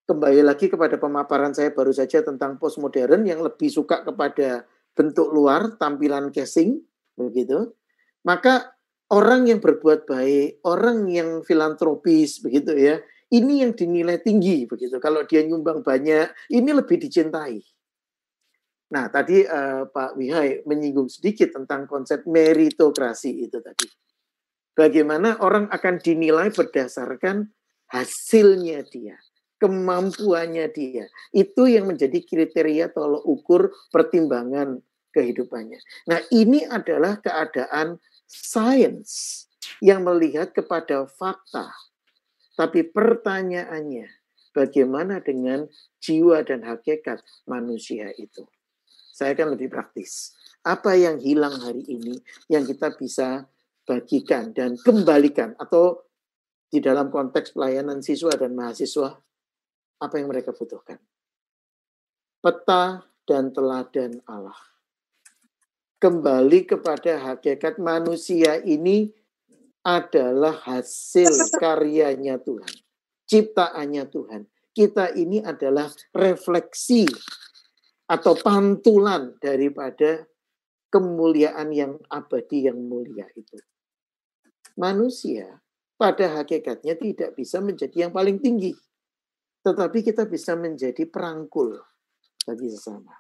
Kembali lagi kepada pemaparan saya baru saja tentang postmodern yang lebih suka kepada bentuk luar, tampilan casing, begitu. Maka orang yang berbuat baik, orang yang filantropis, begitu ya, ini yang dinilai tinggi, begitu. Kalau dia nyumbang banyak, ini lebih dicintai. Nah, tadi uh, Pak Wihai menyinggung sedikit tentang konsep meritokrasi itu tadi. Bagaimana orang akan dinilai berdasarkan hasilnya dia, kemampuannya dia. Itu yang menjadi kriteria tolok ukur pertimbangan kehidupannya. Nah, ini adalah keadaan sains yang melihat kepada fakta. Tapi pertanyaannya, bagaimana dengan jiwa dan hakikat manusia itu? Saya akan lebih praktis. Apa yang hilang hari ini yang kita bisa bagikan dan kembalikan atau di dalam konteks pelayanan siswa dan mahasiswa apa yang mereka butuhkan. Peta dan teladan Allah. Kembali kepada hakikat manusia ini adalah hasil karyanya Tuhan. Ciptaannya Tuhan. Kita ini adalah refleksi atau pantulan daripada kemuliaan yang abadi yang mulia itu. Manusia pada hakikatnya tidak bisa menjadi yang paling tinggi. Tetapi kita bisa menjadi perangkul bagi sesama.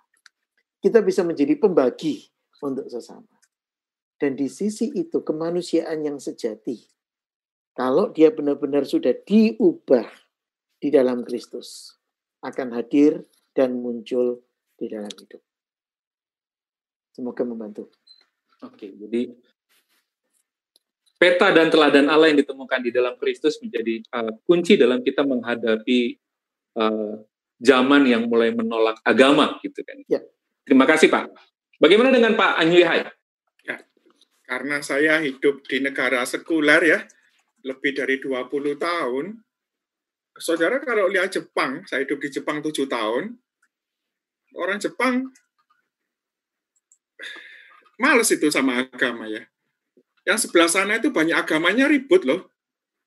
Kita bisa menjadi pembagi untuk sesama. Dan di sisi itu kemanusiaan yang sejati. Kalau dia benar-benar sudah diubah di dalam Kristus. Akan hadir dan muncul di dalam hidup. Semoga membantu. Oke, jadi peta dan teladan Allah yang ditemukan di dalam Kristus menjadi uh, kunci dalam kita menghadapi uh, zaman yang mulai menolak agama gitu kan. Ya. Terima kasih Pak. Bagaimana dengan Pak Anyuihai? Ya, karena saya hidup di negara sekuler ya, lebih dari 20 tahun. Saudara kalau lihat Jepang, saya hidup di Jepang 7 tahun, orang Jepang males itu sama agama ya. Yang sebelah sana itu banyak agamanya ribut loh.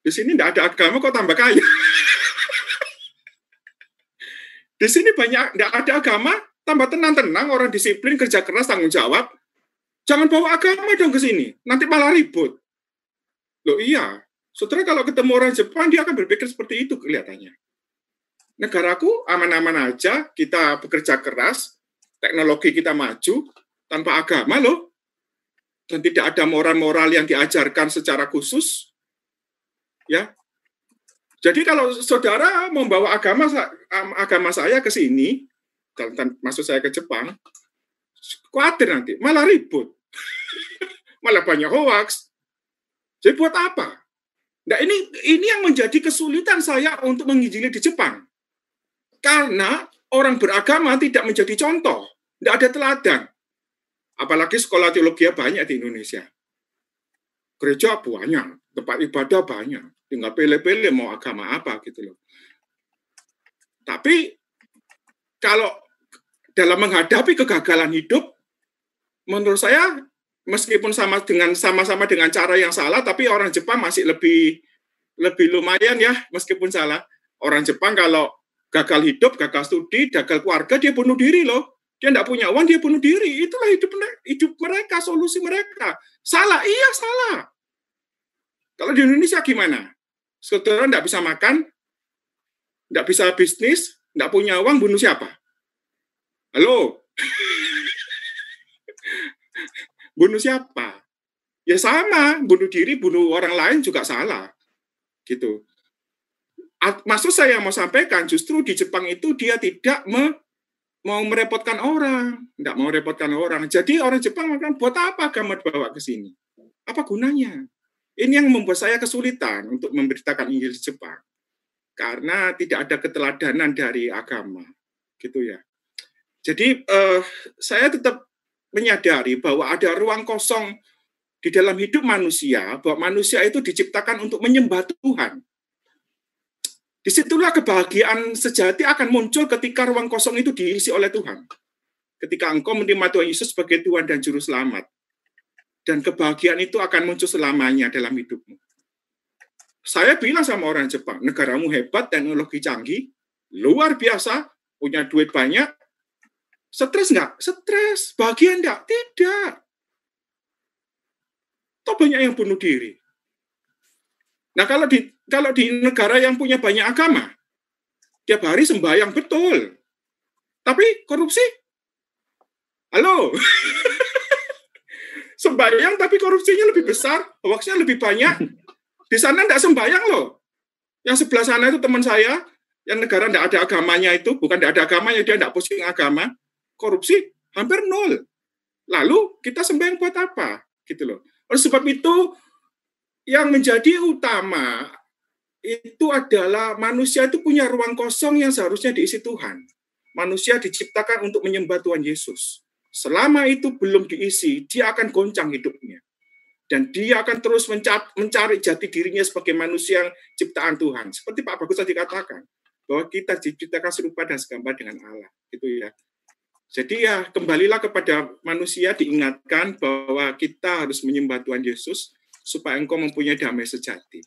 Di sini tidak ada agama kok tambah kaya. Di sini banyak tidak ada agama, tambah tenang-tenang, orang disiplin, kerja keras, tanggung jawab. Jangan bawa agama dong ke sini, nanti malah ribut. Loh iya, saudara kalau ketemu orang Jepang, dia akan berpikir seperti itu kelihatannya negaraku aman-aman aja, kita bekerja keras, teknologi kita maju, tanpa agama loh. Dan tidak ada moral-moral yang diajarkan secara khusus. Ya. Jadi kalau saudara membawa agama agama saya ke sini, dan, maksud saya ke Jepang, khawatir nanti, malah ribut. malah banyak hoax. Jadi buat apa? Nah ini ini yang menjadi kesulitan saya untuk menginjili di Jepang. Karena orang beragama tidak menjadi contoh, tidak ada teladan. Apalagi sekolah teologi banyak di Indonesia. Gereja banyak, tempat ibadah banyak. Tinggal pilih-pilih mau agama apa gitu loh. Tapi kalau dalam menghadapi kegagalan hidup, menurut saya meskipun sama dengan sama-sama dengan cara yang salah, tapi orang Jepang masih lebih lebih lumayan ya meskipun salah. Orang Jepang kalau gagal hidup, gagal studi, gagal keluarga, dia bunuh diri loh. Dia tidak punya uang, dia bunuh diri. Itulah hidup hidup mereka, solusi mereka. Salah, iya salah. Kalau di Indonesia gimana? Saudara tidak bisa makan, tidak bisa bisnis, tidak punya uang, bunuh siapa? Halo? bunuh siapa? Ya sama, bunuh diri, bunuh orang lain juga salah. Gitu maksud saya mau sampaikan justru di Jepang itu dia tidak me, mau merepotkan orang, tidak mau merepotkan orang. Jadi orang Jepang makan buat apa agama dibawa ke sini? Apa gunanya? Ini yang membuat saya kesulitan untuk memberitakan Injil Jepang. Karena tidak ada keteladanan dari agama. Gitu ya. Jadi uh, saya tetap menyadari bahwa ada ruang kosong di dalam hidup manusia, bahwa manusia itu diciptakan untuk menyembah Tuhan. Di situlah kebahagiaan sejati akan muncul ketika ruang kosong itu diisi oleh Tuhan. Ketika engkau menerima Tuhan Yesus sebagai Tuhan dan Juru Selamat. Dan kebahagiaan itu akan muncul selamanya dalam hidupmu. Saya bilang sama orang Jepang, negaramu hebat, teknologi canggih, luar biasa, punya duit banyak, stres nggak? Stres. Bahagia enggak? Tidak. Toh banyak yang bunuh diri. Nah kalau di kalau di negara yang punya banyak agama, tiap hari sembahyang betul, tapi korupsi, halo, sembahyang tapi korupsinya lebih besar, hoaxnya lebih banyak. Di sana tidak sembahyang loh. Yang sebelah sana itu teman saya, yang negara tidak ada agamanya itu, bukan tidak ada agamanya, dia tidak pusing agama, korupsi hampir nol. Lalu kita sembahyang buat apa? Gitu loh. Oleh sebab itu yang menjadi utama itu adalah manusia itu punya ruang kosong yang seharusnya diisi Tuhan. Manusia diciptakan untuk menyembah Tuhan Yesus. Selama itu belum diisi, dia akan goncang hidupnya. Dan dia akan terus mencari jati dirinya sebagai manusia yang ciptaan Tuhan. Seperti Pak Bagus tadi katakan, bahwa kita diciptakan serupa dan segambar dengan Allah. Itu ya. Jadi ya kembalilah kepada manusia diingatkan bahwa kita harus menyembah Tuhan Yesus supaya engkau mempunyai damai sejati.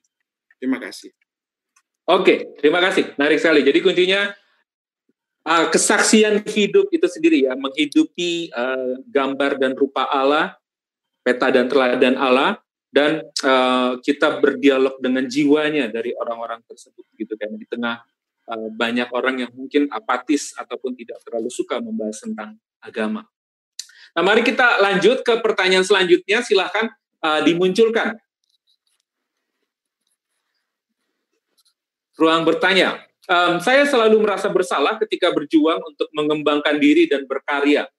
Terima kasih. Oke, terima kasih. Menarik sekali. Jadi kuncinya uh, kesaksian hidup itu sendiri ya, menghidupi uh, gambar dan rupa Allah, peta dan teladan Allah, dan uh, kita berdialog dengan jiwanya dari orang-orang tersebut gitu kan di tengah uh, banyak orang yang mungkin apatis ataupun tidak terlalu suka membahas tentang agama. Nah, mari kita lanjut ke pertanyaan selanjutnya. Silahkan uh, dimunculkan. Ruang bertanya. Um, saya selalu merasa bersalah ketika berjuang untuk mengembangkan diri dan berkarya.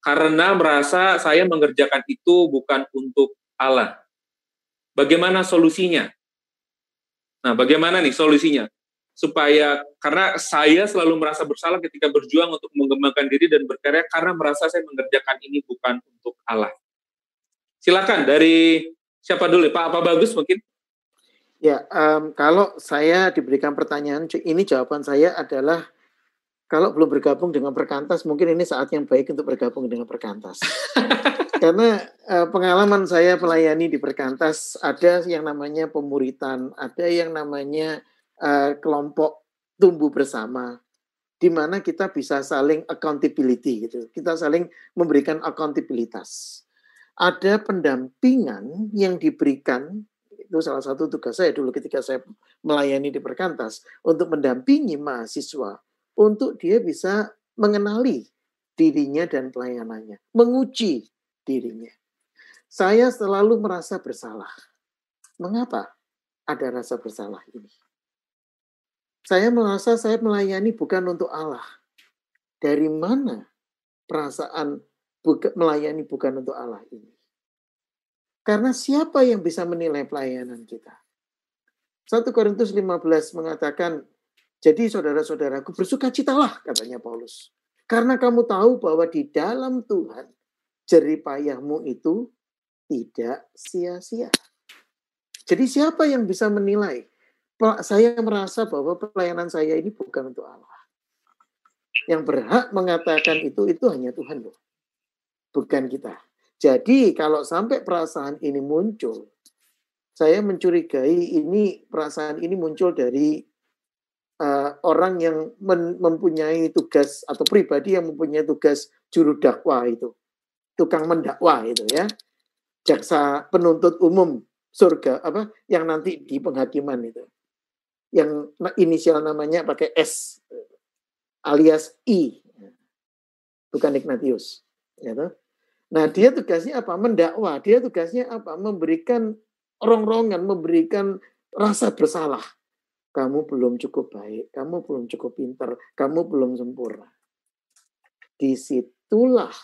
Karena merasa saya mengerjakan itu bukan untuk Allah. Bagaimana solusinya? Nah, bagaimana nih solusinya? Supaya karena saya selalu merasa bersalah ketika berjuang untuk mengembangkan diri dan berkarya karena merasa saya mengerjakan ini bukan untuk Allah. Silakan dari siapa dulu Pak apa bagus mungkin? Ya, um, kalau saya diberikan pertanyaan, ini jawaban saya adalah kalau belum bergabung dengan Perkantas, mungkin ini saat yang baik untuk bergabung dengan Perkantas. Karena uh, pengalaman saya melayani di Perkantas, ada yang namanya pemuritan, ada yang namanya uh, kelompok tumbuh bersama, di mana kita bisa saling accountability gitu. Kita saling memberikan akuntabilitas ada pendampingan yang diberikan itu salah satu tugas saya dulu ketika saya melayani di Perkantas untuk mendampingi mahasiswa untuk dia bisa mengenali dirinya dan pelayanannya, menguji dirinya. Saya selalu merasa bersalah. Mengapa ada rasa bersalah ini? Saya merasa saya melayani bukan untuk Allah. Dari mana perasaan buka, melayani bukan untuk Allah ini. Karena siapa yang bisa menilai pelayanan kita? 1 Korintus 15 mengatakan, jadi saudara-saudaraku bersukacitalah katanya Paulus. Karena kamu tahu bahwa di dalam Tuhan jeripayahmu itu tidak sia-sia. Jadi siapa yang bisa menilai? Saya merasa bahwa pelayanan saya ini bukan untuk Allah. Yang berhak mengatakan itu, itu hanya Tuhan loh bukan kita. Jadi kalau sampai perasaan ini muncul, saya mencurigai ini perasaan ini muncul dari uh, orang yang mempunyai tugas atau pribadi yang mempunyai tugas juru dakwah itu, tukang mendakwah itu ya, jaksa penuntut umum surga apa yang nanti di penghakiman itu, yang inisial namanya pakai S alias I, bukan Ignatius, ya tuh. Nah, dia tugasnya apa? Mendakwa. Dia tugasnya apa? Memberikan rongrongan, memberikan rasa bersalah. Kamu belum cukup baik, kamu belum cukup pinter, kamu belum sempurna. di situlah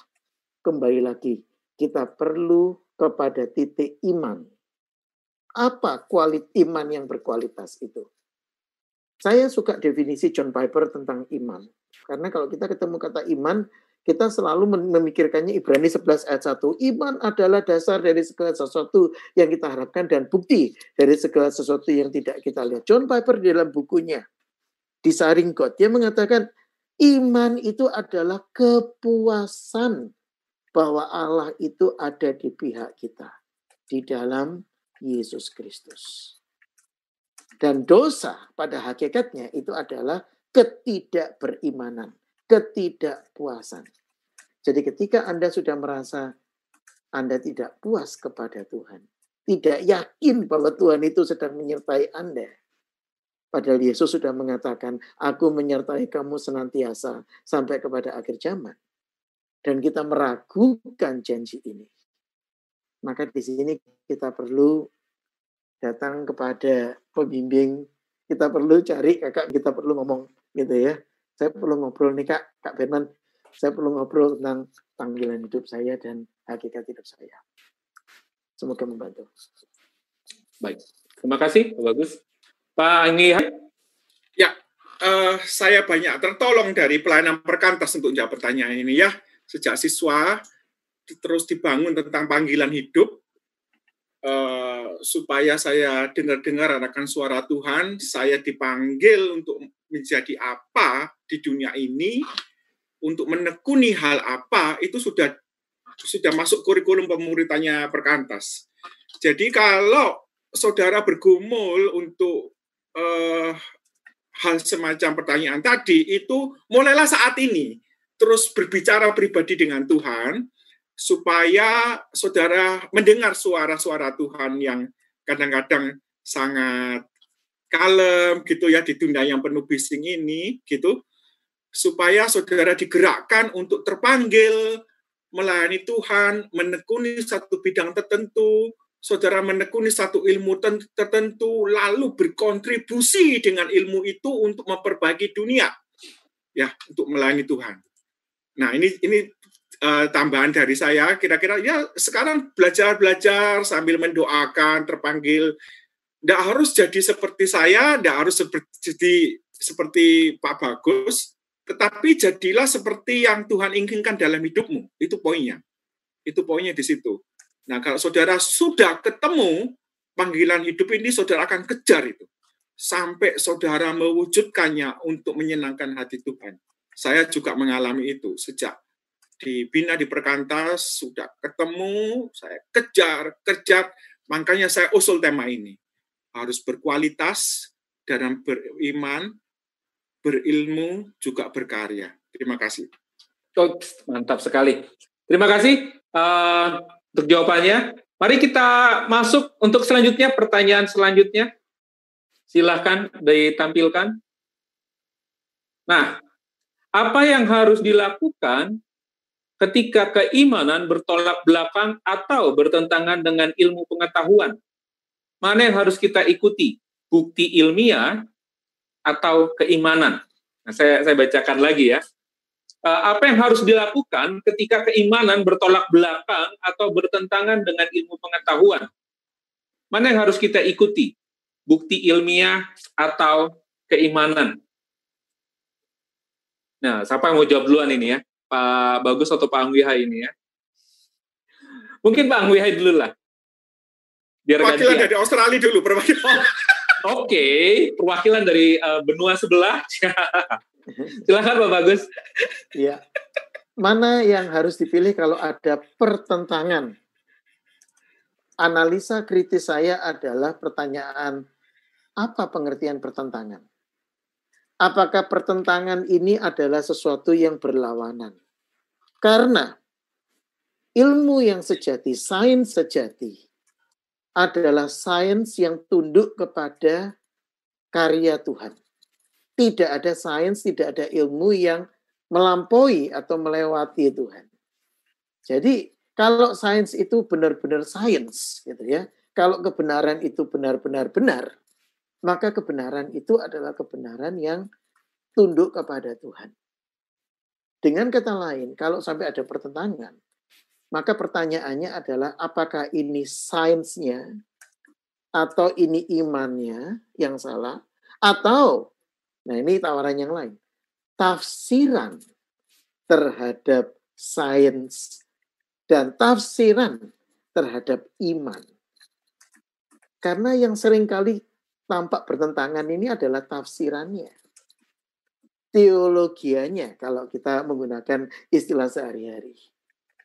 kembali lagi kita perlu kepada titik iman. Apa kualitas iman yang berkualitas itu? Saya suka definisi John Piper tentang iman. Karena kalau kita ketemu kata iman, kita selalu memikirkannya Ibrani 11 ayat 1. Iman adalah dasar dari segala sesuatu yang kita harapkan dan bukti dari segala sesuatu yang tidak kita lihat. John Piper dalam bukunya Disaring God, dia mengatakan iman itu adalah kepuasan bahwa Allah itu ada di pihak kita di dalam Yesus Kristus. Dan dosa pada hakikatnya itu adalah ketidakberimanan, ketidakpuasan. Jadi ketika Anda sudah merasa Anda tidak puas kepada Tuhan, tidak yakin bahwa Tuhan itu sedang menyertai Anda. Padahal Yesus sudah mengatakan, aku menyertai kamu senantiasa sampai kepada akhir zaman dan kita meragukan janji ini. Maka di sini kita perlu datang kepada pembimbing, kita perlu cari kakak, kita perlu ngomong gitu ya. Saya perlu ngobrol nih kak, kak Firman, saya perlu ngobrol tentang panggilan hidup saya dan hakikat hidup saya. Semoga membantu. Baik, terima kasih Bagus. Pak Anggi. Ya, uh, saya banyak tertolong dari pelayanan perkantas untuk jawab pertanyaan ini ya sejak siswa terus dibangun tentang panggilan hidup uh, supaya saya dengar-dengar akan suara Tuhan, saya dipanggil untuk menjadi apa di dunia ini, untuk menekuni hal apa itu sudah sudah masuk kurikulum pemuritannya perkantas. Jadi kalau saudara bergumul untuk uh, hal semacam pertanyaan tadi itu mulailah saat ini terus berbicara pribadi dengan Tuhan supaya saudara mendengar suara-suara Tuhan yang kadang-kadang sangat kalem gitu ya di dunia yang penuh bising ini gitu supaya saudara digerakkan untuk terpanggil melayani Tuhan, menekuni satu bidang tertentu, saudara menekuni satu ilmu tertentu, lalu berkontribusi dengan ilmu itu untuk memperbaiki dunia, ya, untuk melayani Tuhan. Nah, ini ini uh, tambahan dari saya kira-kira ya sekarang belajar-belajar sambil mendoakan terpanggil tidak harus jadi seperti saya, tidak harus jadi seperti Pak Bagus, tetapi jadilah seperti yang Tuhan inginkan dalam hidupmu. Itu poinnya. Itu poinnya di situ. Nah, kalau saudara sudah ketemu panggilan hidup ini, saudara akan kejar itu. Sampai saudara mewujudkannya untuk menyenangkan hati Tuhan. Saya juga mengalami itu sejak dibina di perkantas, sudah ketemu, saya kejar, kejar, makanya saya usul tema ini. Harus berkualitas dalam beriman, berilmu, juga berkarya. Terima kasih. Oh, mantap sekali. Terima kasih uh, untuk jawabannya. Mari kita masuk untuk selanjutnya, pertanyaan selanjutnya. Silahkan ditampilkan. Nah, apa yang harus dilakukan ketika keimanan bertolak belakang atau bertentangan dengan ilmu pengetahuan? Mana yang harus kita ikuti? Bukti ilmiah atau keimanan? Nah, saya, saya bacakan lagi ya. Eh, apa yang harus dilakukan ketika keimanan bertolak belakang atau bertentangan dengan ilmu pengetahuan? Mana yang harus kita ikuti? Bukti ilmiah atau keimanan? Nah, siapa yang mau jawab duluan ini ya? Pak Bagus atau Pak Angwihai ini ya? Mungkin Pak Angwihai dulu lah. Biar perwakilan gantian. dari Australia dulu, perwakilan. Oh, Oke, okay. perwakilan dari uh, benua sebelah. Silakan Pak Bagus. Iya. Mana yang harus dipilih kalau ada pertentangan? Analisa kritis saya adalah pertanyaan apa pengertian pertentangan? Apakah pertentangan ini adalah sesuatu yang berlawanan. Karena ilmu yang sejati, sains sejati, adalah sains yang tunduk kepada karya Tuhan. Tidak ada sains, tidak ada ilmu yang melampaui atau melewati Tuhan. Jadi kalau sains itu benar-benar sains, gitu ya. Kalau kebenaran itu benar-benar benar, maka kebenaran itu adalah kebenaran yang tunduk kepada Tuhan. Dengan kata lain, kalau sampai ada pertentangan, maka pertanyaannya adalah apakah ini sainsnya atau ini imannya yang salah atau nah ini tawaran yang lain. Tafsiran terhadap sains dan tafsiran terhadap iman. Karena yang sering kali tampak bertentangan ini adalah tafsirannya teologianya kalau kita menggunakan istilah sehari-hari.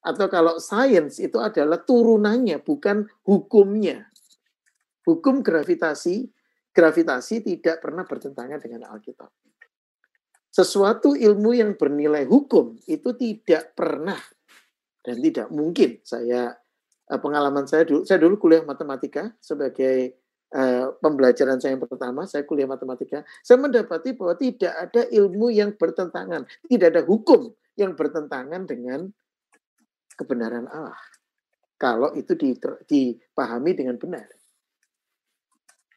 Atau kalau sains itu adalah turunannya, bukan hukumnya. Hukum gravitasi, gravitasi tidak pernah bertentangan dengan Alkitab. Sesuatu ilmu yang bernilai hukum itu tidak pernah dan tidak mungkin. Saya eh, pengalaman saya dulu, saya dulu kuliah matematika sebagai uh, pembelajaran saya yang pertama, saya kuliah matematika, saya mendapati bahwa tidak ada ilmu yang bertentangan, tidak ada hukum yang bertentangan dengan kebenaran Allah. Kalau itu dipahami dengan benar.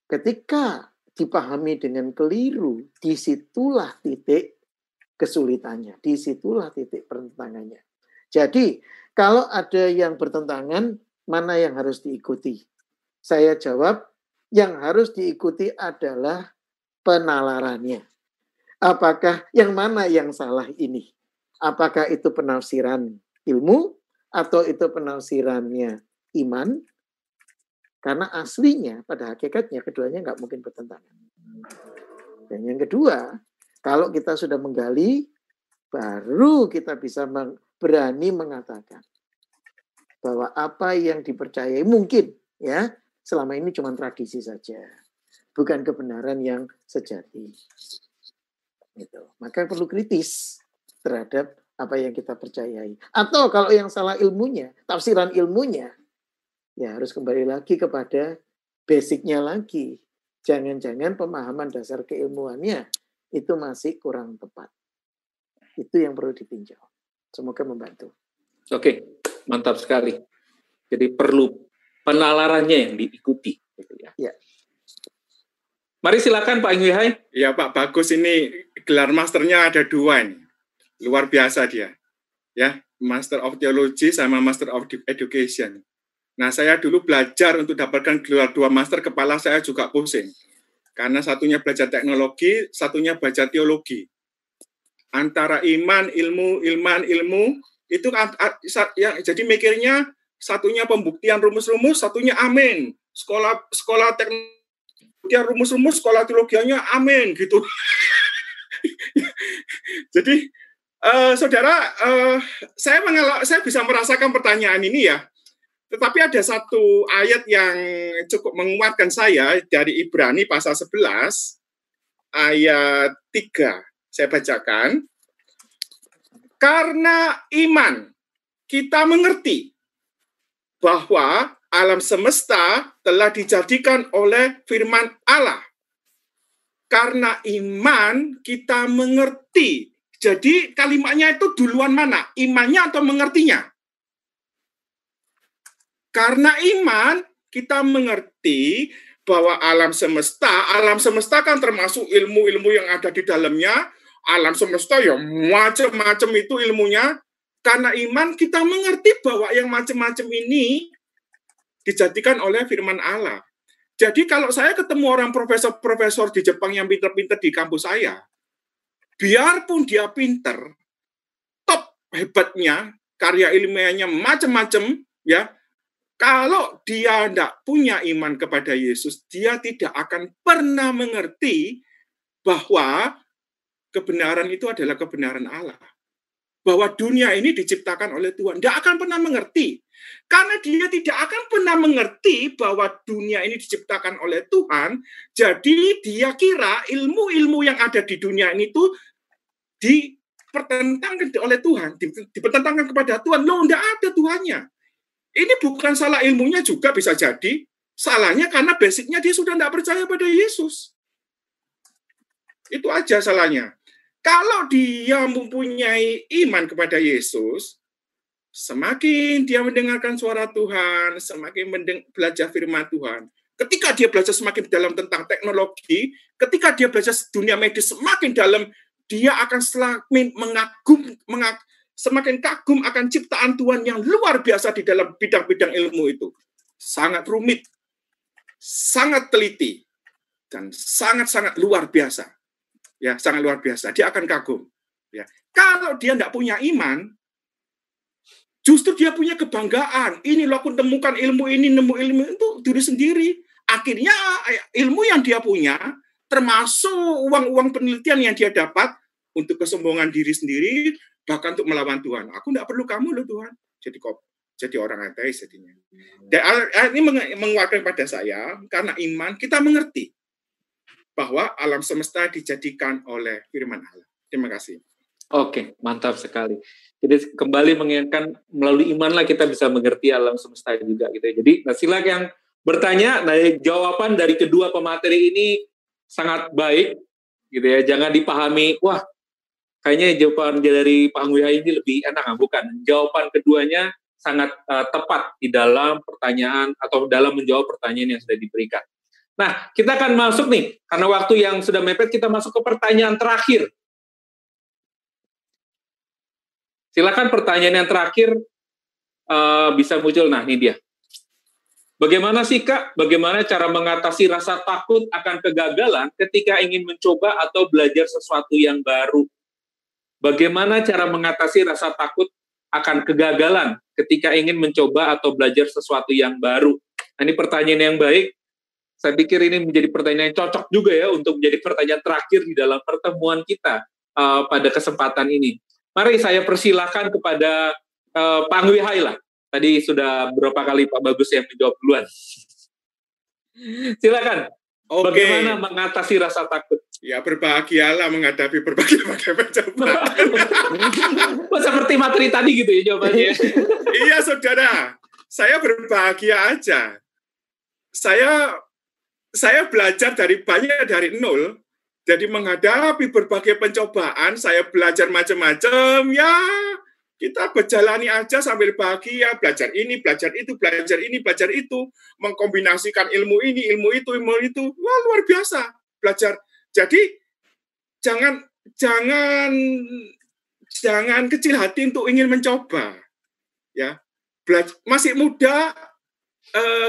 Ketika dipahami dengan keliru, di situlah titik kesulitannya, di situlah titik pertentangannya. Jadi, kalau ada yang bertentangan, mana yang harus diikuti? Saya jawab, yang harus diikuti adalah penalarannya. Apakah yang mana yang salah ini? Apakah itu penafsiran ilmu atau itu penafsirannya iman? Karena aslinya pada hakikatnya keduanya nggak mungkin bertentangan. Dan yang kedua, kalau kita sudah menggali, baru kita bisa berani mengatakan bahwa apa yang dipercayai mungkin ya selama ini cuma tradisi saja, bukan kebenaran yang sejati. Gitu. Maka perlu kritis terhadap apa yang kita percayai. Atau kalau yang salah ilmunya, tafsiran ilmunya, ya harus kembali lagi kepada basicnya lagi. Jangan-jangan pemahaman dasar keilmuannya itu masih kurang tepat. Itu yang perlu ditinjau. Semoga membantu. Oke, mantap sekali. Jadi perlu penalarannya yang diikuti. Gitu ya. ya. Mari silakan Pak Ingwihai. Ya Pak, bagus ini gelar masternya ada dua ini. Luar biasa dia. Ya, Master of Theology sama Master of Education. Nah, saya dulu belajar untuk dapatkan gelar dua master, kepala saya juga pusing. Karena satunya belajar teknologi, satunya belajar teologi. Antara iman, ilmu, ilman, ilmu, itu yang jadi mikirnya satunya pembuktian rumus-rumus, satunya amin. Sekolah sekolah teknologi rumus-rumus, sekolah teologianya amin gitu. Jadi uh, saudara, uh, saya saya bisa merasakan pertanyaan ini ya. Tetapi ada satu ayat yang cukup menguatkan saya dari Ibrani pasal 11 ayat 3. Saya bacakan. Karena iman kita mengerti bahwa alam semesta telah dijadikan oleh firman Allah. Karena iman kita mengerti. Jadi kalimatnya itu duluan mana? Imannya atau mengertinya? Karena iman kita mengerti bahwa alam semesta, alam semesta kan termasuk ilmu-ilmu yang ada di dalamnya. Alam semesta ya macam-macam itu ilmunya karena iman kita mengerti bahwa yang macam-macam ini dijadikan oleh firman Allah. Jadi kalau saya ketemu orang profesor-profesor di Jepang yang pinter-pinter di kampus saya, biarpun dia pinter, top hebatnya, karya ilmiahnya macam-macam, ya, kalau dia tidak punya iman kepada Yesus, dia tidak akan pernah mengerti bahwa kebenaran itu adalah kebenaran Allah bahwa dunia ini diciptakan oleh Tuhan. Tidak akan pernah mengerti. Karena dia tidak akan pernah mengerti bahwa dunia ini diciptakan oleh Tuhan, jadi dia kira ilmu-ilmu yang ada di dunia ini itu dipertentangkan oleh Tuhan, dipertentangkan kepada Tuhan. Loh, tidak ada Tuhannya. Ini bukan salah ilmunya juga bisa jadi. Salahnya karena basicnya dia sudah tidak percaya pada Yesus. Itu aja salahnya. Kalau dia mempunyai iman kepada Yesus, semakin dia mendengarkan suara Tuhan, semakin belajar firman Tuhan. Ketika dia belajar semakin dalam tentang teknologi, ketika dia belajar dunia medis semakin dalam dia akan semakin mengagum, mengag, semakin kagum akan ciptaan Tuhan yang luar biasa di dalam bidang-bidang ilmu itu. Sangat rumit, sangat teliti, dan sangat-sangat luar biasa. Ya, sangat luar biasa. Dia akan kagum. Ya. Kalau dia tidak punya iman, justru dia punya kebanggaan. Ini loh aku temukan ilmu ini, nemu ilmu itu diri sendiri. Akhirnya ilmu yang dia punya, termasuk uang-uang penelitian yang dia dapat untuk kesombongan diri sendiri, bahkan untuk melawan Tuhan. Aku tidak perlu kamu loh Tuhan. Jadi kok jadi orang ateis jadinya. Dan ini menguatkan pada saya karena iman kita mengerti bahwa alam semesta dijadikan oleh firman Allah. Terima kasih. Oke, mantap sekali. Jadi kembali mengingatkan melalui imanlah kita bisa mengerti alam semesta juga gitu ya. Jadi nah silakan yang bertanya, nah jawaban dari kedua pemateri ini sangat baik gitu ya. Jangan dipahami, wah kayaknya jawaban dari Pak Angguya ini lebih enak, nah, bukan. Jawaban keduanya sangat uh, tepat di dalam pertanyaan atau dalam menjawab pertanyaan yang sudah diberikan. Nah, kita akan masuk nih, karena waktu yang sudah mepet, kita masuk ke pertanyaan terakhir. Silakan pertanyaan yang terakhir uh, bisa muncul. Nah, ini dia. Bagaimana sih Kak, bagaimana cara mengatasi rasa takut akan kegagalan ketika ingin mencoba atau belajar sesuatu yang baru? Bagaimana cara mengatasi rasa takut akan kegagalan ketika ingin mencoba atau belajar sesuatu yang baru? Nah, ini pertanyaan yang baik. Saya pikir ini menjadi pertanyaan yang cocok juga ya untuk menjadi pertanyaan terakhir di dalam pertemuan kita uh, pada kesempatan ini. Mari saya persilahkan kepada uh, Pak Angwi lah. Tadi sudah berapa kali Pak Bagus yang menjawab duluan. Silakan. Oke. Bagaimana mengatasi rasa takut? Ya berbahagialah menghadapi berbagai macam pencobaan. Seperti materi tadi gitu ya jawabannya. iya saudara, saya berbahagia aja. Saya saya belajar dari banyak dari nol. Jadi menghadapi berbagai pencobaan, saya belajar macam-macam ya kita berjalani aja sambil bahagia, belajar ini, belajar itu, belajar ini, belajar itu, mengkombinasikan ilmu ini, ilmu itu, ilmu itu. Wah, luar biasa belajar. Jadi jangan jangan jangan kecil hati untuk ingin mencoba. Ya. Belajar, masih muda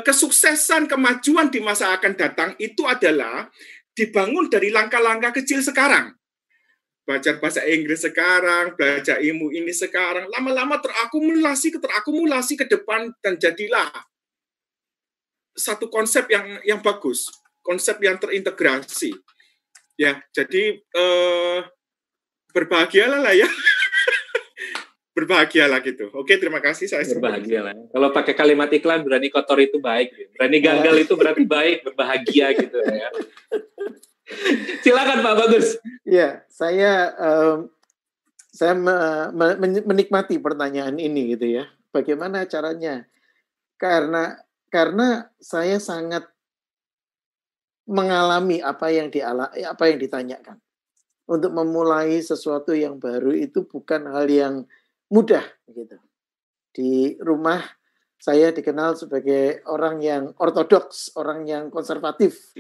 kesuksesan kemajuan di masa akan datang itu adalah dibangun dari langkah-langkah kecil sekarang belajar bahasa Inggris sekarang, belajar ilmu ini sekarang, lama-lama terakumulasi, terakumulasi ke depan dan jadilah satu konsep yang yang bagus, konsep yang terintegrasi. Ya, jadi eh, berbahagialah lah ya. berbahagialah gitu. Oke, terima kasih saya berbahagialah. Kalau pakai kalimat iklan berani kotor itu baik, berani gagal itu berarti baik, berbahagia gitu ya. Silakan Pak Bagus. Ya, saya um, saya me, me, menikmati pertanyaan ini gitu ya. Bagaimana caranya? Karena karena saya sangat mengalami apa yang diala, apa yang ditanyakan. Untuk memulai sesuatu yang baru itu bukan hal yang mudah gitu. Di rumah saya dikenal sebagai orang yang ortodoks, orang yang konservatif.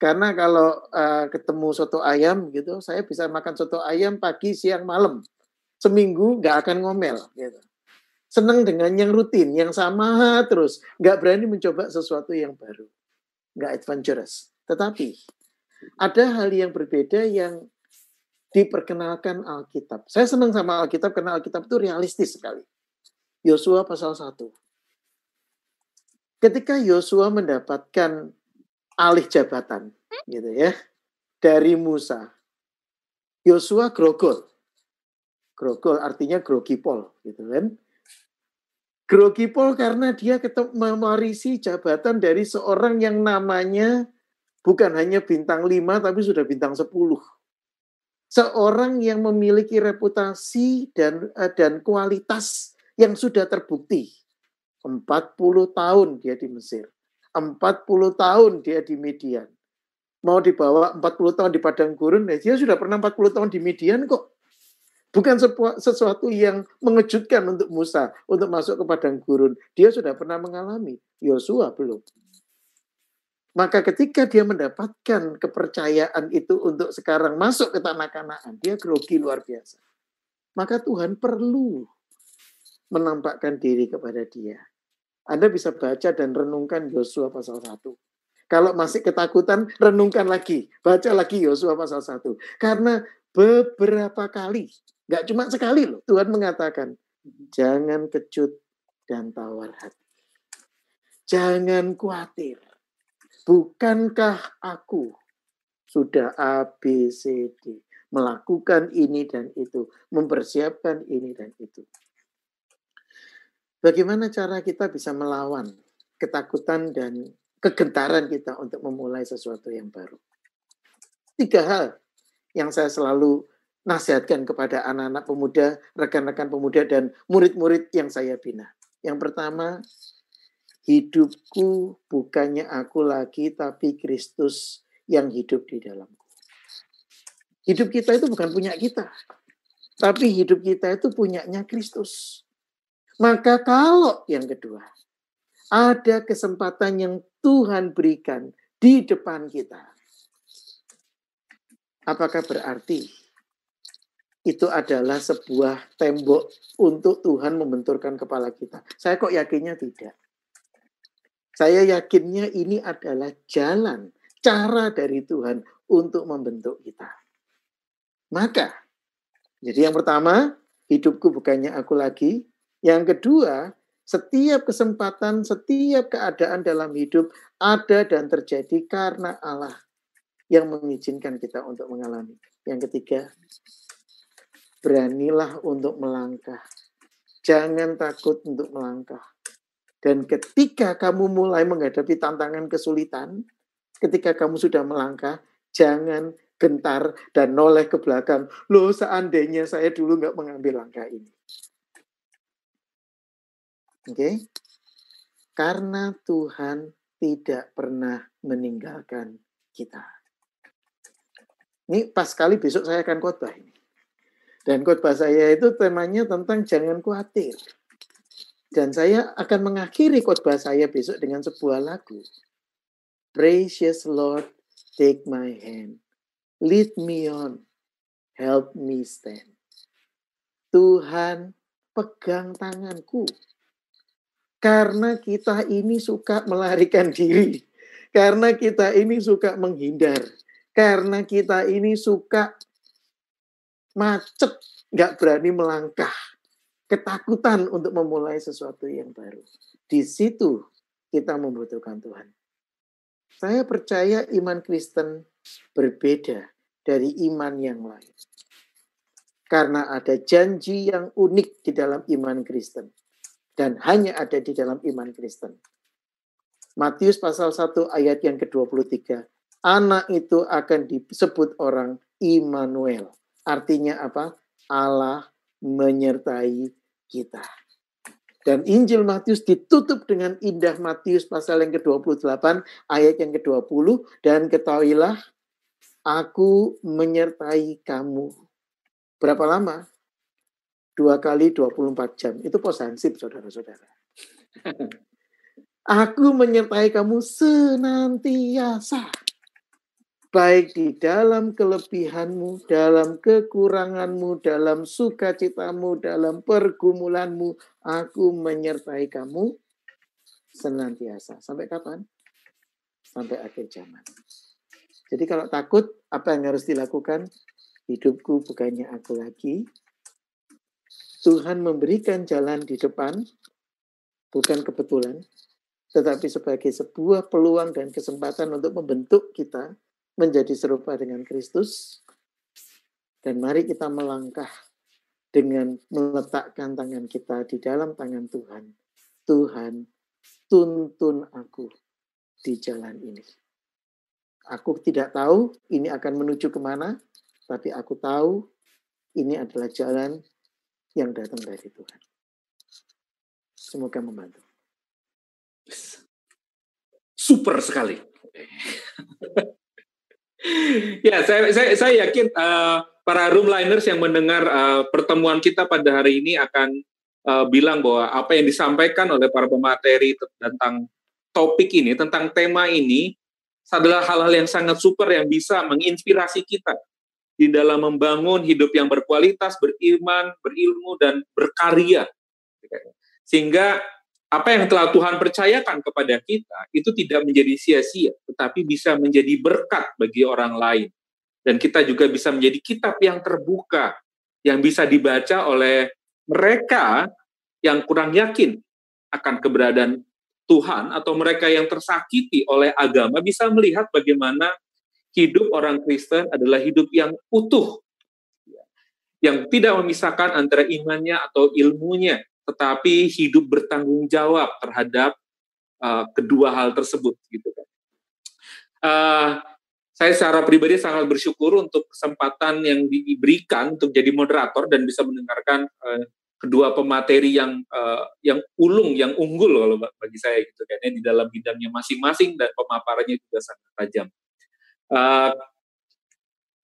Karena kalau uh, ketemu soto ayam gitu, saya bisa makan soto ayam pagi, siang, malam. Seminggu nggak akan ngomel gitu. Senang dengan yang rutin, yang sama terus. Nggak berani mencoba sesuatu yang baru. Nggak adventurous. Tetapi ada hal yang berbeda yang diperkenalkan Alkitab. Saya senang sama Alkitab karena Alkitab itu realistis sekali. Yosua pasal 1. Ketika Yosua mendapatkan alih jabatan gitu ya dari Musa. Yosua grogol. Grogol artinya grogipol gitu kan. Grogipol karena dia memarisi jabatan dari seorang yang namanya bukan hanya bintang 5 tapi sudah bintang 10. Seorang yang memiliki reputasi dan eh, dan kualitas yang sudah terbukti. 40 tahun dia di Mesir 40 tahun dia di Median. Mau dibawa 40 tahun di padang gurun, ya dia sudah pernah 40 tahun di Median kok. Bukan sesuatu yang mengejutkan untuk Musa untuk masuk ke padang gurun. Dia sudah pernah mengalami. Yosua belum. Maka ketika dia mendapatkan kepercayaan itu untuk sekarang masuk ke tanah kanaan, dia grogi luar biasa. Maka Tuhan perlu menampakkan diri kepada dia. Anda bisa baca dan renungkan Yosua pasal 1. Kalau masih ketakutan, renungkan lagi. Baca lagi Yosua pasal 1. Karena beberapa kali, nggak cuma sekali loh, Tuhan mengatakan, jangan kecut dan tawar hati. Jangan khawatir Bukankah aku sudah A, B, C, D. Melakukan ini dan itu. Mempersiapkan ini dan itu. Bagaimana cara kita bisa melawan ketakutan dan kegentaran kita untuk memulai sesuatu yang baru? Tiga hal yang saya selalu nasihatkan kepada anak-anak pemuda, rekan-rekan pemuda, dan murid-murid yang saya bina. Yang pertama, hidupku bukannya aku lagi, tapi Kristus yang hidup di dalamku. Hidup kita itu bukan punya kita, tapi hidup kita itu punyanya Kristus. Maka kalau yang kedua, ada kesempatan yang Tuhan berikan di depan kita. Apakah berarti itu adalah sebuah tembok untuk Tuhan membenturkan kepala kita? Saya kok yakinnya tidak. Saya yakinnya ini adalah jalan, cara dari Tuhan untuk membentuk kita. Maka, jadi yang pertama, hidupku bukannya aku lagi. Yang kedua, setiap kesempatan, setiap keadaan dalam hidup ada dan terjadi karena Allah yang mengizinkan kita untuk mengalami. Yang ketiga, beranilah untuk melangkah. Jangan takut untuk melangkah. Dan ketika kamu mulai menghadapi tantangan kesulitan, ketika kamu sudah melangkah, jangan gentar dan noleh ke belakang. Loh, seandainya saya dulu nggak mengambil langkah ini. Oke? Okay? Karena Tuhan tidak pernah meninggalkan kita. Ini pas sekali besok saya akan khotbah ini. Dan khotbah saya itu temanya tentang jangan khawatir. Dan saya akan mengakhiri khotbah saya besok dengan sebuah lagu. Precious Lord, take my hand. Lead me on. Help me stand. Tuhan, pegang tanganku. Karena kita ini suka melarikan diri. Karena kita ini suka menghindar. Karena kita ini suka macet, nggak berani melangkah ketakutan untuk memulai sesuatu yang baru. Di situ kita membutuhkan Tuhan. Saya percaya iman Kristen berbeda dari iman yang lain. Karena ada janji yang unik di dalam iman Kristen. Dan hanya ada di dalam iman Kristen. Matius pasal 1 ayat yang ke-23. Anak itu akan disebut orang Immanuel. Artinya apa? Allah menyertai kita. Dan Injil Matius ditutup dengan indah Matius pasal yang ke-28 ayat yang ke-20 dan ketahuilah aku menyertai kamu. Berapa lama? Dua kali 24 jam. Itu posansip saudara-saudara. aku menyertai kamu senantiasa baik di dalam kelebihanmu, dalam kekuranganmu, dalam sukacitamu, dalam pergumulanmu, aku menyertai kamu senantiasa. Sampai kapan? Sampai akhir zaman. Jadi kalau takut, apa yang harus dilakukan? Hidupku bukannya aku lagi. Tuhan memberikan jalan di depan, bukan kebetulan, tetapi sebagai sebuah peluang dan kesempatan untuk membentuk kita menjadi serupa dengan Kristus. Dan mari kita melangkah dengan meletakkan tangan kita di dalam tangan Tuhan. Tuhan, tuntun aku di jalan ini. Aku tidak tahu ini akan menuju ke mana, tapi aku tahu ini adalah jalan yang datang dari Tuhan. Semoga membantu. Super sekali. ya, saya, saya, saya yakin uh, para roomliners yang mendengar uh, pertemuan kita pada hari ini akan uh, bilang bahwa apa yang disampaikan oleh para pemateri tentang topik ini, tentang tema ini, adalah hal-hal yang sangat super yang bisa menginspirasi kita di dalam membangun hidup yang berkualitas, beriman, berilmu, dan berkarya. Sehingga apa yang telah Tuhan percayakan kepada kita itu tidak menjadi sia-sia, tetapi bisa menjadi berkat bagi orang lain. Dan kita juga bisa menjadi kitab yang terbuka, yang bisa dibaca oleh mereka yang kurang yakin akan keberadaan Tuhan atau mereka yang tersakiti oleh agama bisa melihat bagaimana hidup orang Kristen adalah hidup yang utuh, yang tidak memisahkan antara imannya atau ilmunya, tetapi hidup bertanggung jawab terhadap uh, kedua hal tersebut, gitu. Uh, saya secara pribadi sangat bersyukur untuk kesempatan yang diberikan untuk jadi moderator dan bisa mendengarkan uh, kedua pemateri yang uh, yang ulung, yang unggul kalau bagi saya gitu kan, di dalam bidangnya masing-masing dan pemaparannya juga sangat tajam. Uh,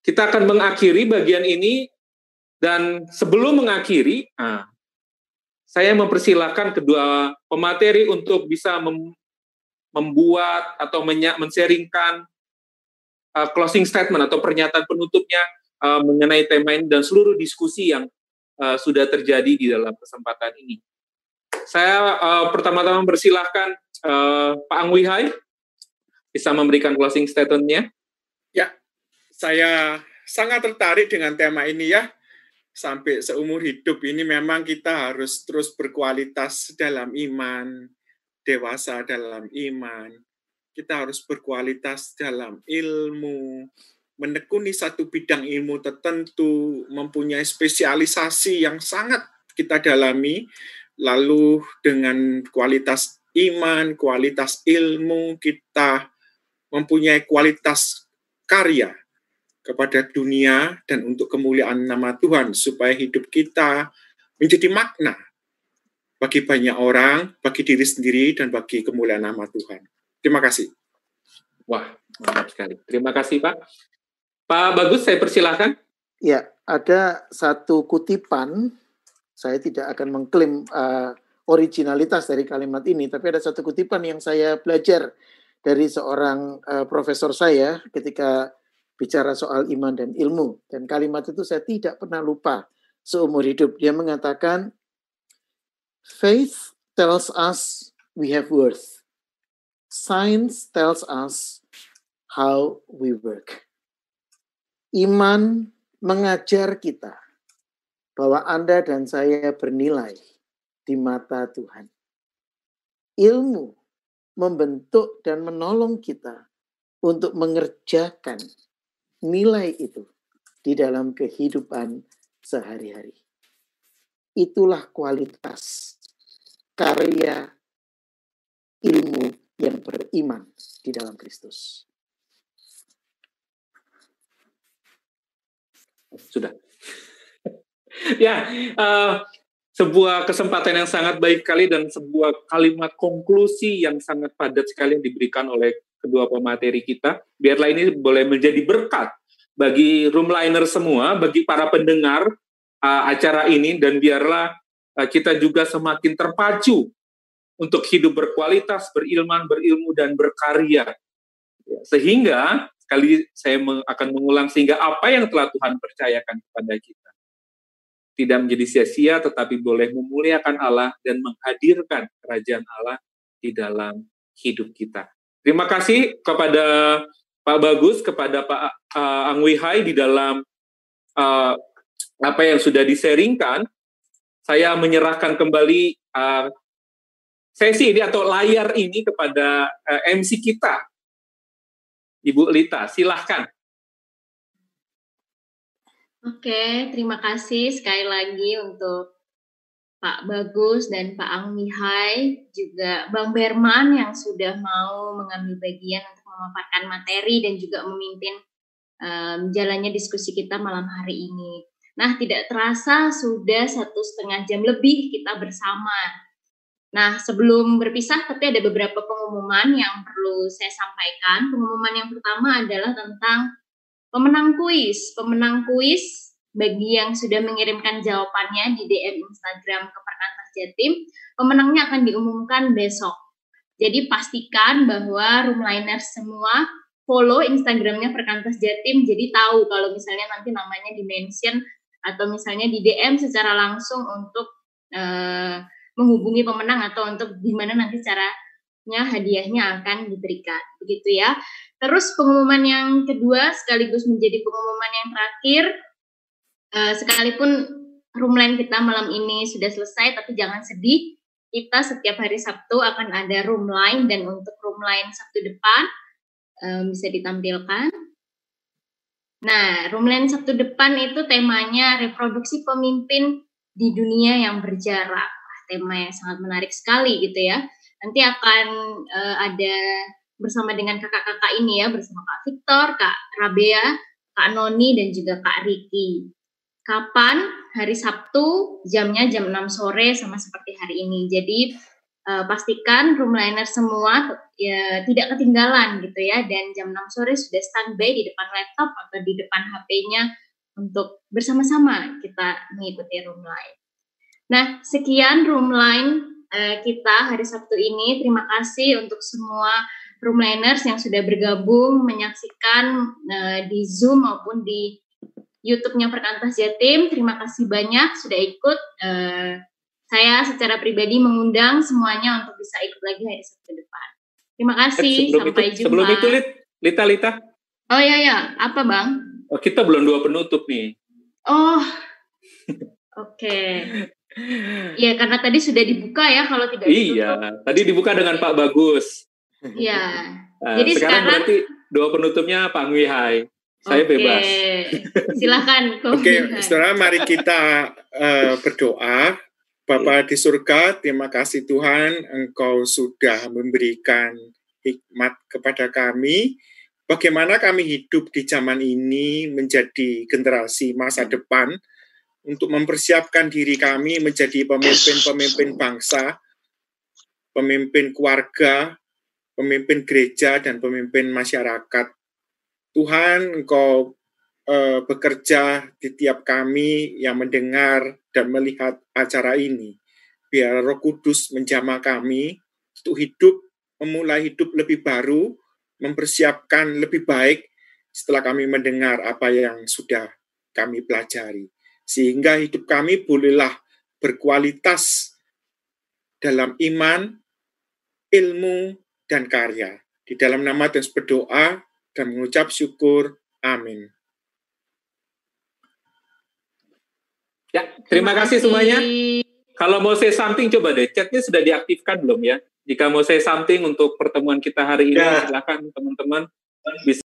kita akan mengakhiri bagian ini dan sebelum mengakhiri, uh, saya mempersilahkan kedua pemateri untuk bisa mem membuat atau men-sharingkan uh, closing statement atau pernyataan penutupnya uh, mengenai tema ini dan seluruh diskusi yang uh, sudah terjadi di dalam kesempatan ini. Saya uh, pertama-tama bersilahkan uh, Pak Angwihai bisa memberikan closing statementnya. Ya, saya sangat tertarik dengan tema ini ya. Sampai seumur hidup ini memang kita harus terus berkualitas dalam iman, dewasa dalam iman. Kita harus berkualitas dalam ilmu, menekuni satu bidang ilmu tertentu, mempunyai spesialisasi yang sangat kita dalami, lalu dengan kualitas iman, kualitas ilmu, kita mempunyai kualitas karya kepada dunia dan untuk kemuliaan nama Tuhan, supaya hidup kita menjadi makna bagi banyak orang, bagi diri sendiri, dan bagi kemuliaan nama Tuhan. Terima kasih. Wah, mantap sekali. Terima kasih, Pak. Pak Bagus, saya persilahkan. Ya, ada satu kutipan, saya tidak akan mengklaim uh, originalitas dari kalimat ini, tapi ada satu kutipan yang saya belajar dari seorang uh, profesor saya ketika bicara soal iman dan ilmu. Dan kalimat itu saya tidak pernah lupa seumur hidup. Dia mengatakan, Faith tells us we have worth. Science tells us how we work. Iman mengajar kita bahwa Anda dan saya bernilai di mata Tuhan. Ilmu membentuk dan menolong kita untuk mengerjakan nilai itu di dalam kehidupan sehari-hari. Itulah kualitas karya ilmu yang beriman di dalam Kristus. Sudah. ya, uh, sebuah kesempatan yang sangat baik sekali dan sebuah kalimat konklusi yang sangat padat sekali yang diberikan oleh kedua pemateri kita. Biarlah ini boleh menjadi berkat bagi roomliner semua, bagi para pendengar uh, acara ini, dan biarlah uh, kita juga semakin terpacu untuk hidup berkualitas, berilman, berilmu, dan berkarya. Sehingga Sekali saya akan mengulang sehingga apa yang telah Tuhan percayakan kepada kita tidak menjadi sia-sia tetapi boleh memuliakan Allah dan menghadirkan kerajaan Allah di dalam hidup kita. Terima kasih kepada Pak Bagus, kepada Pak uh, Angwihai di dalam uh, apa yang sudah diseringkan. Saya menyerahkan kembali uh, sesi ini atau layar ini kepada uh, MC kita, Ibu Lita, silahkan. Oke, terima kasih sekali lagi untuk Pak Bagus dan Pak Ang Mihai, juga Bang Berman yang sudah mau mengambil bagian untuk memaparkan materi dan juga memimpin um, jalannya diskusi kita malam hari ini. Nah, tidak terasa sudah satu setengah jam lebih kita bersama Nah, sebelum berpisah, tapi ada beberapa pengumuman yang perlu saya sampaikan. Pengumuman yang pertama adalah tentang pemenang kuis. Pemenang kuis bagi yang sudah mengirimkan jawabannya di DM Instagram ke Perkantas Jatim, pemenangnya akan diumumkan besok. Jadi pastikan bahwa roomliners semua follow Instagramnya Perkantas Jatim jadi tahu kalau misalnya nanti namanya di mention atau misalnya di DM secara langsung untuk uh, menghubungi pemenang atau untuk gimana nanti caranya hadiahnya akan diberikan begitu ya. Terus pengumuman yang kedua sekaligus menjadi pengumuman yang terakhir uh, sekalipun roomline kita malam ini sudah selesai tapi jangan sedih kita setiap hari Sabtu akan ada room line dan untuk room line Sabtu depan um, bisa ditampilkan. Nah, room line Sabtu depan itu temanya reproduksi pemimpin di dunia yang berjarak. Tema yang sangat menarik sekali gitu ya. Nanti akan uh, ada bersama dengan kakak-kakak ini ya, bersama Kak Victor, Kak Rabea, Kak Noni, dan juga Kak Riki. Kapan? Hari Sabtu, jamnya jam 6 sore sama seperti hari ini. Jadi uh, pastikan roomliner semua ya tidak ketinggalan gitu ya dan jam 6 sore sudah standby di depan laptop atau di depan HP-nya untuk bersama-sama kita mengikuti roomline. Nah, sekian roomline uh, kita hari Sabtu ini. Terima kasih untuk semua roomliners yang sudah bergabung menyaksikan uh, di Zoom maupun di YouTube-nya Perkantas Jatim. Terima kasih banyak sudah ikut. Uh, saya secara pribadi mengundang semuanya untuk bisa ikut lagi hari Sabtu depan. Terima kasih. Eh, sebelum Sampai itu, jumpa. Sebelum itu, Lita, Lita. Oh ya ya, apa bang? Oh, kita belum dua penutup nih. Oh, oke. Okay. Ya karena tadi sudah dibuka ya kalau tidak ditutup. Iya, tadi dibuka dengan Pak Bagus. Iya. Nah, Jadi sekarang, sekarang berarti dua penutupnya Pak Ngwihai. Saya okay. bebas. Silakan. Oke, okay, saudara, mari kita uh, berdoa. Bapak di surga, terima kasih Tuhan, Engkau sudah memberikan hikmat kepada kami. Bagaimana kami hidup di zaman ini menjadi generasi masa depan untuk mempersiapkan diri kami menjadi pemimpin-pemimpin bangsa, pemimpin keluarga, pemimpin gereja, dan pemimpin masyarakat Tuhan, Engkau uh, bekerja di tiap kami yang mendengar dan melihat acara ini. Biar Roh Kudus menjamah kami untuk hidup, memulai hidup lebih baru, mempersiapkan lebih baik setelah kami mendengar apa yang sudah kami pelajari. Sehingga hidup kami bolehlah berkualitas dalam iman, ilmu, dan karya. Di dalam nama Tuhan berdoa, dan mengucap syukur. Amin. Ya, terima, terima kasih semuanya. Kalau mau say something, coba deh, chatnya sudah diaktifkan belum ya? Jika mau say something untuk pertemuan kita hari ini, ya. silakan teman-teman bisa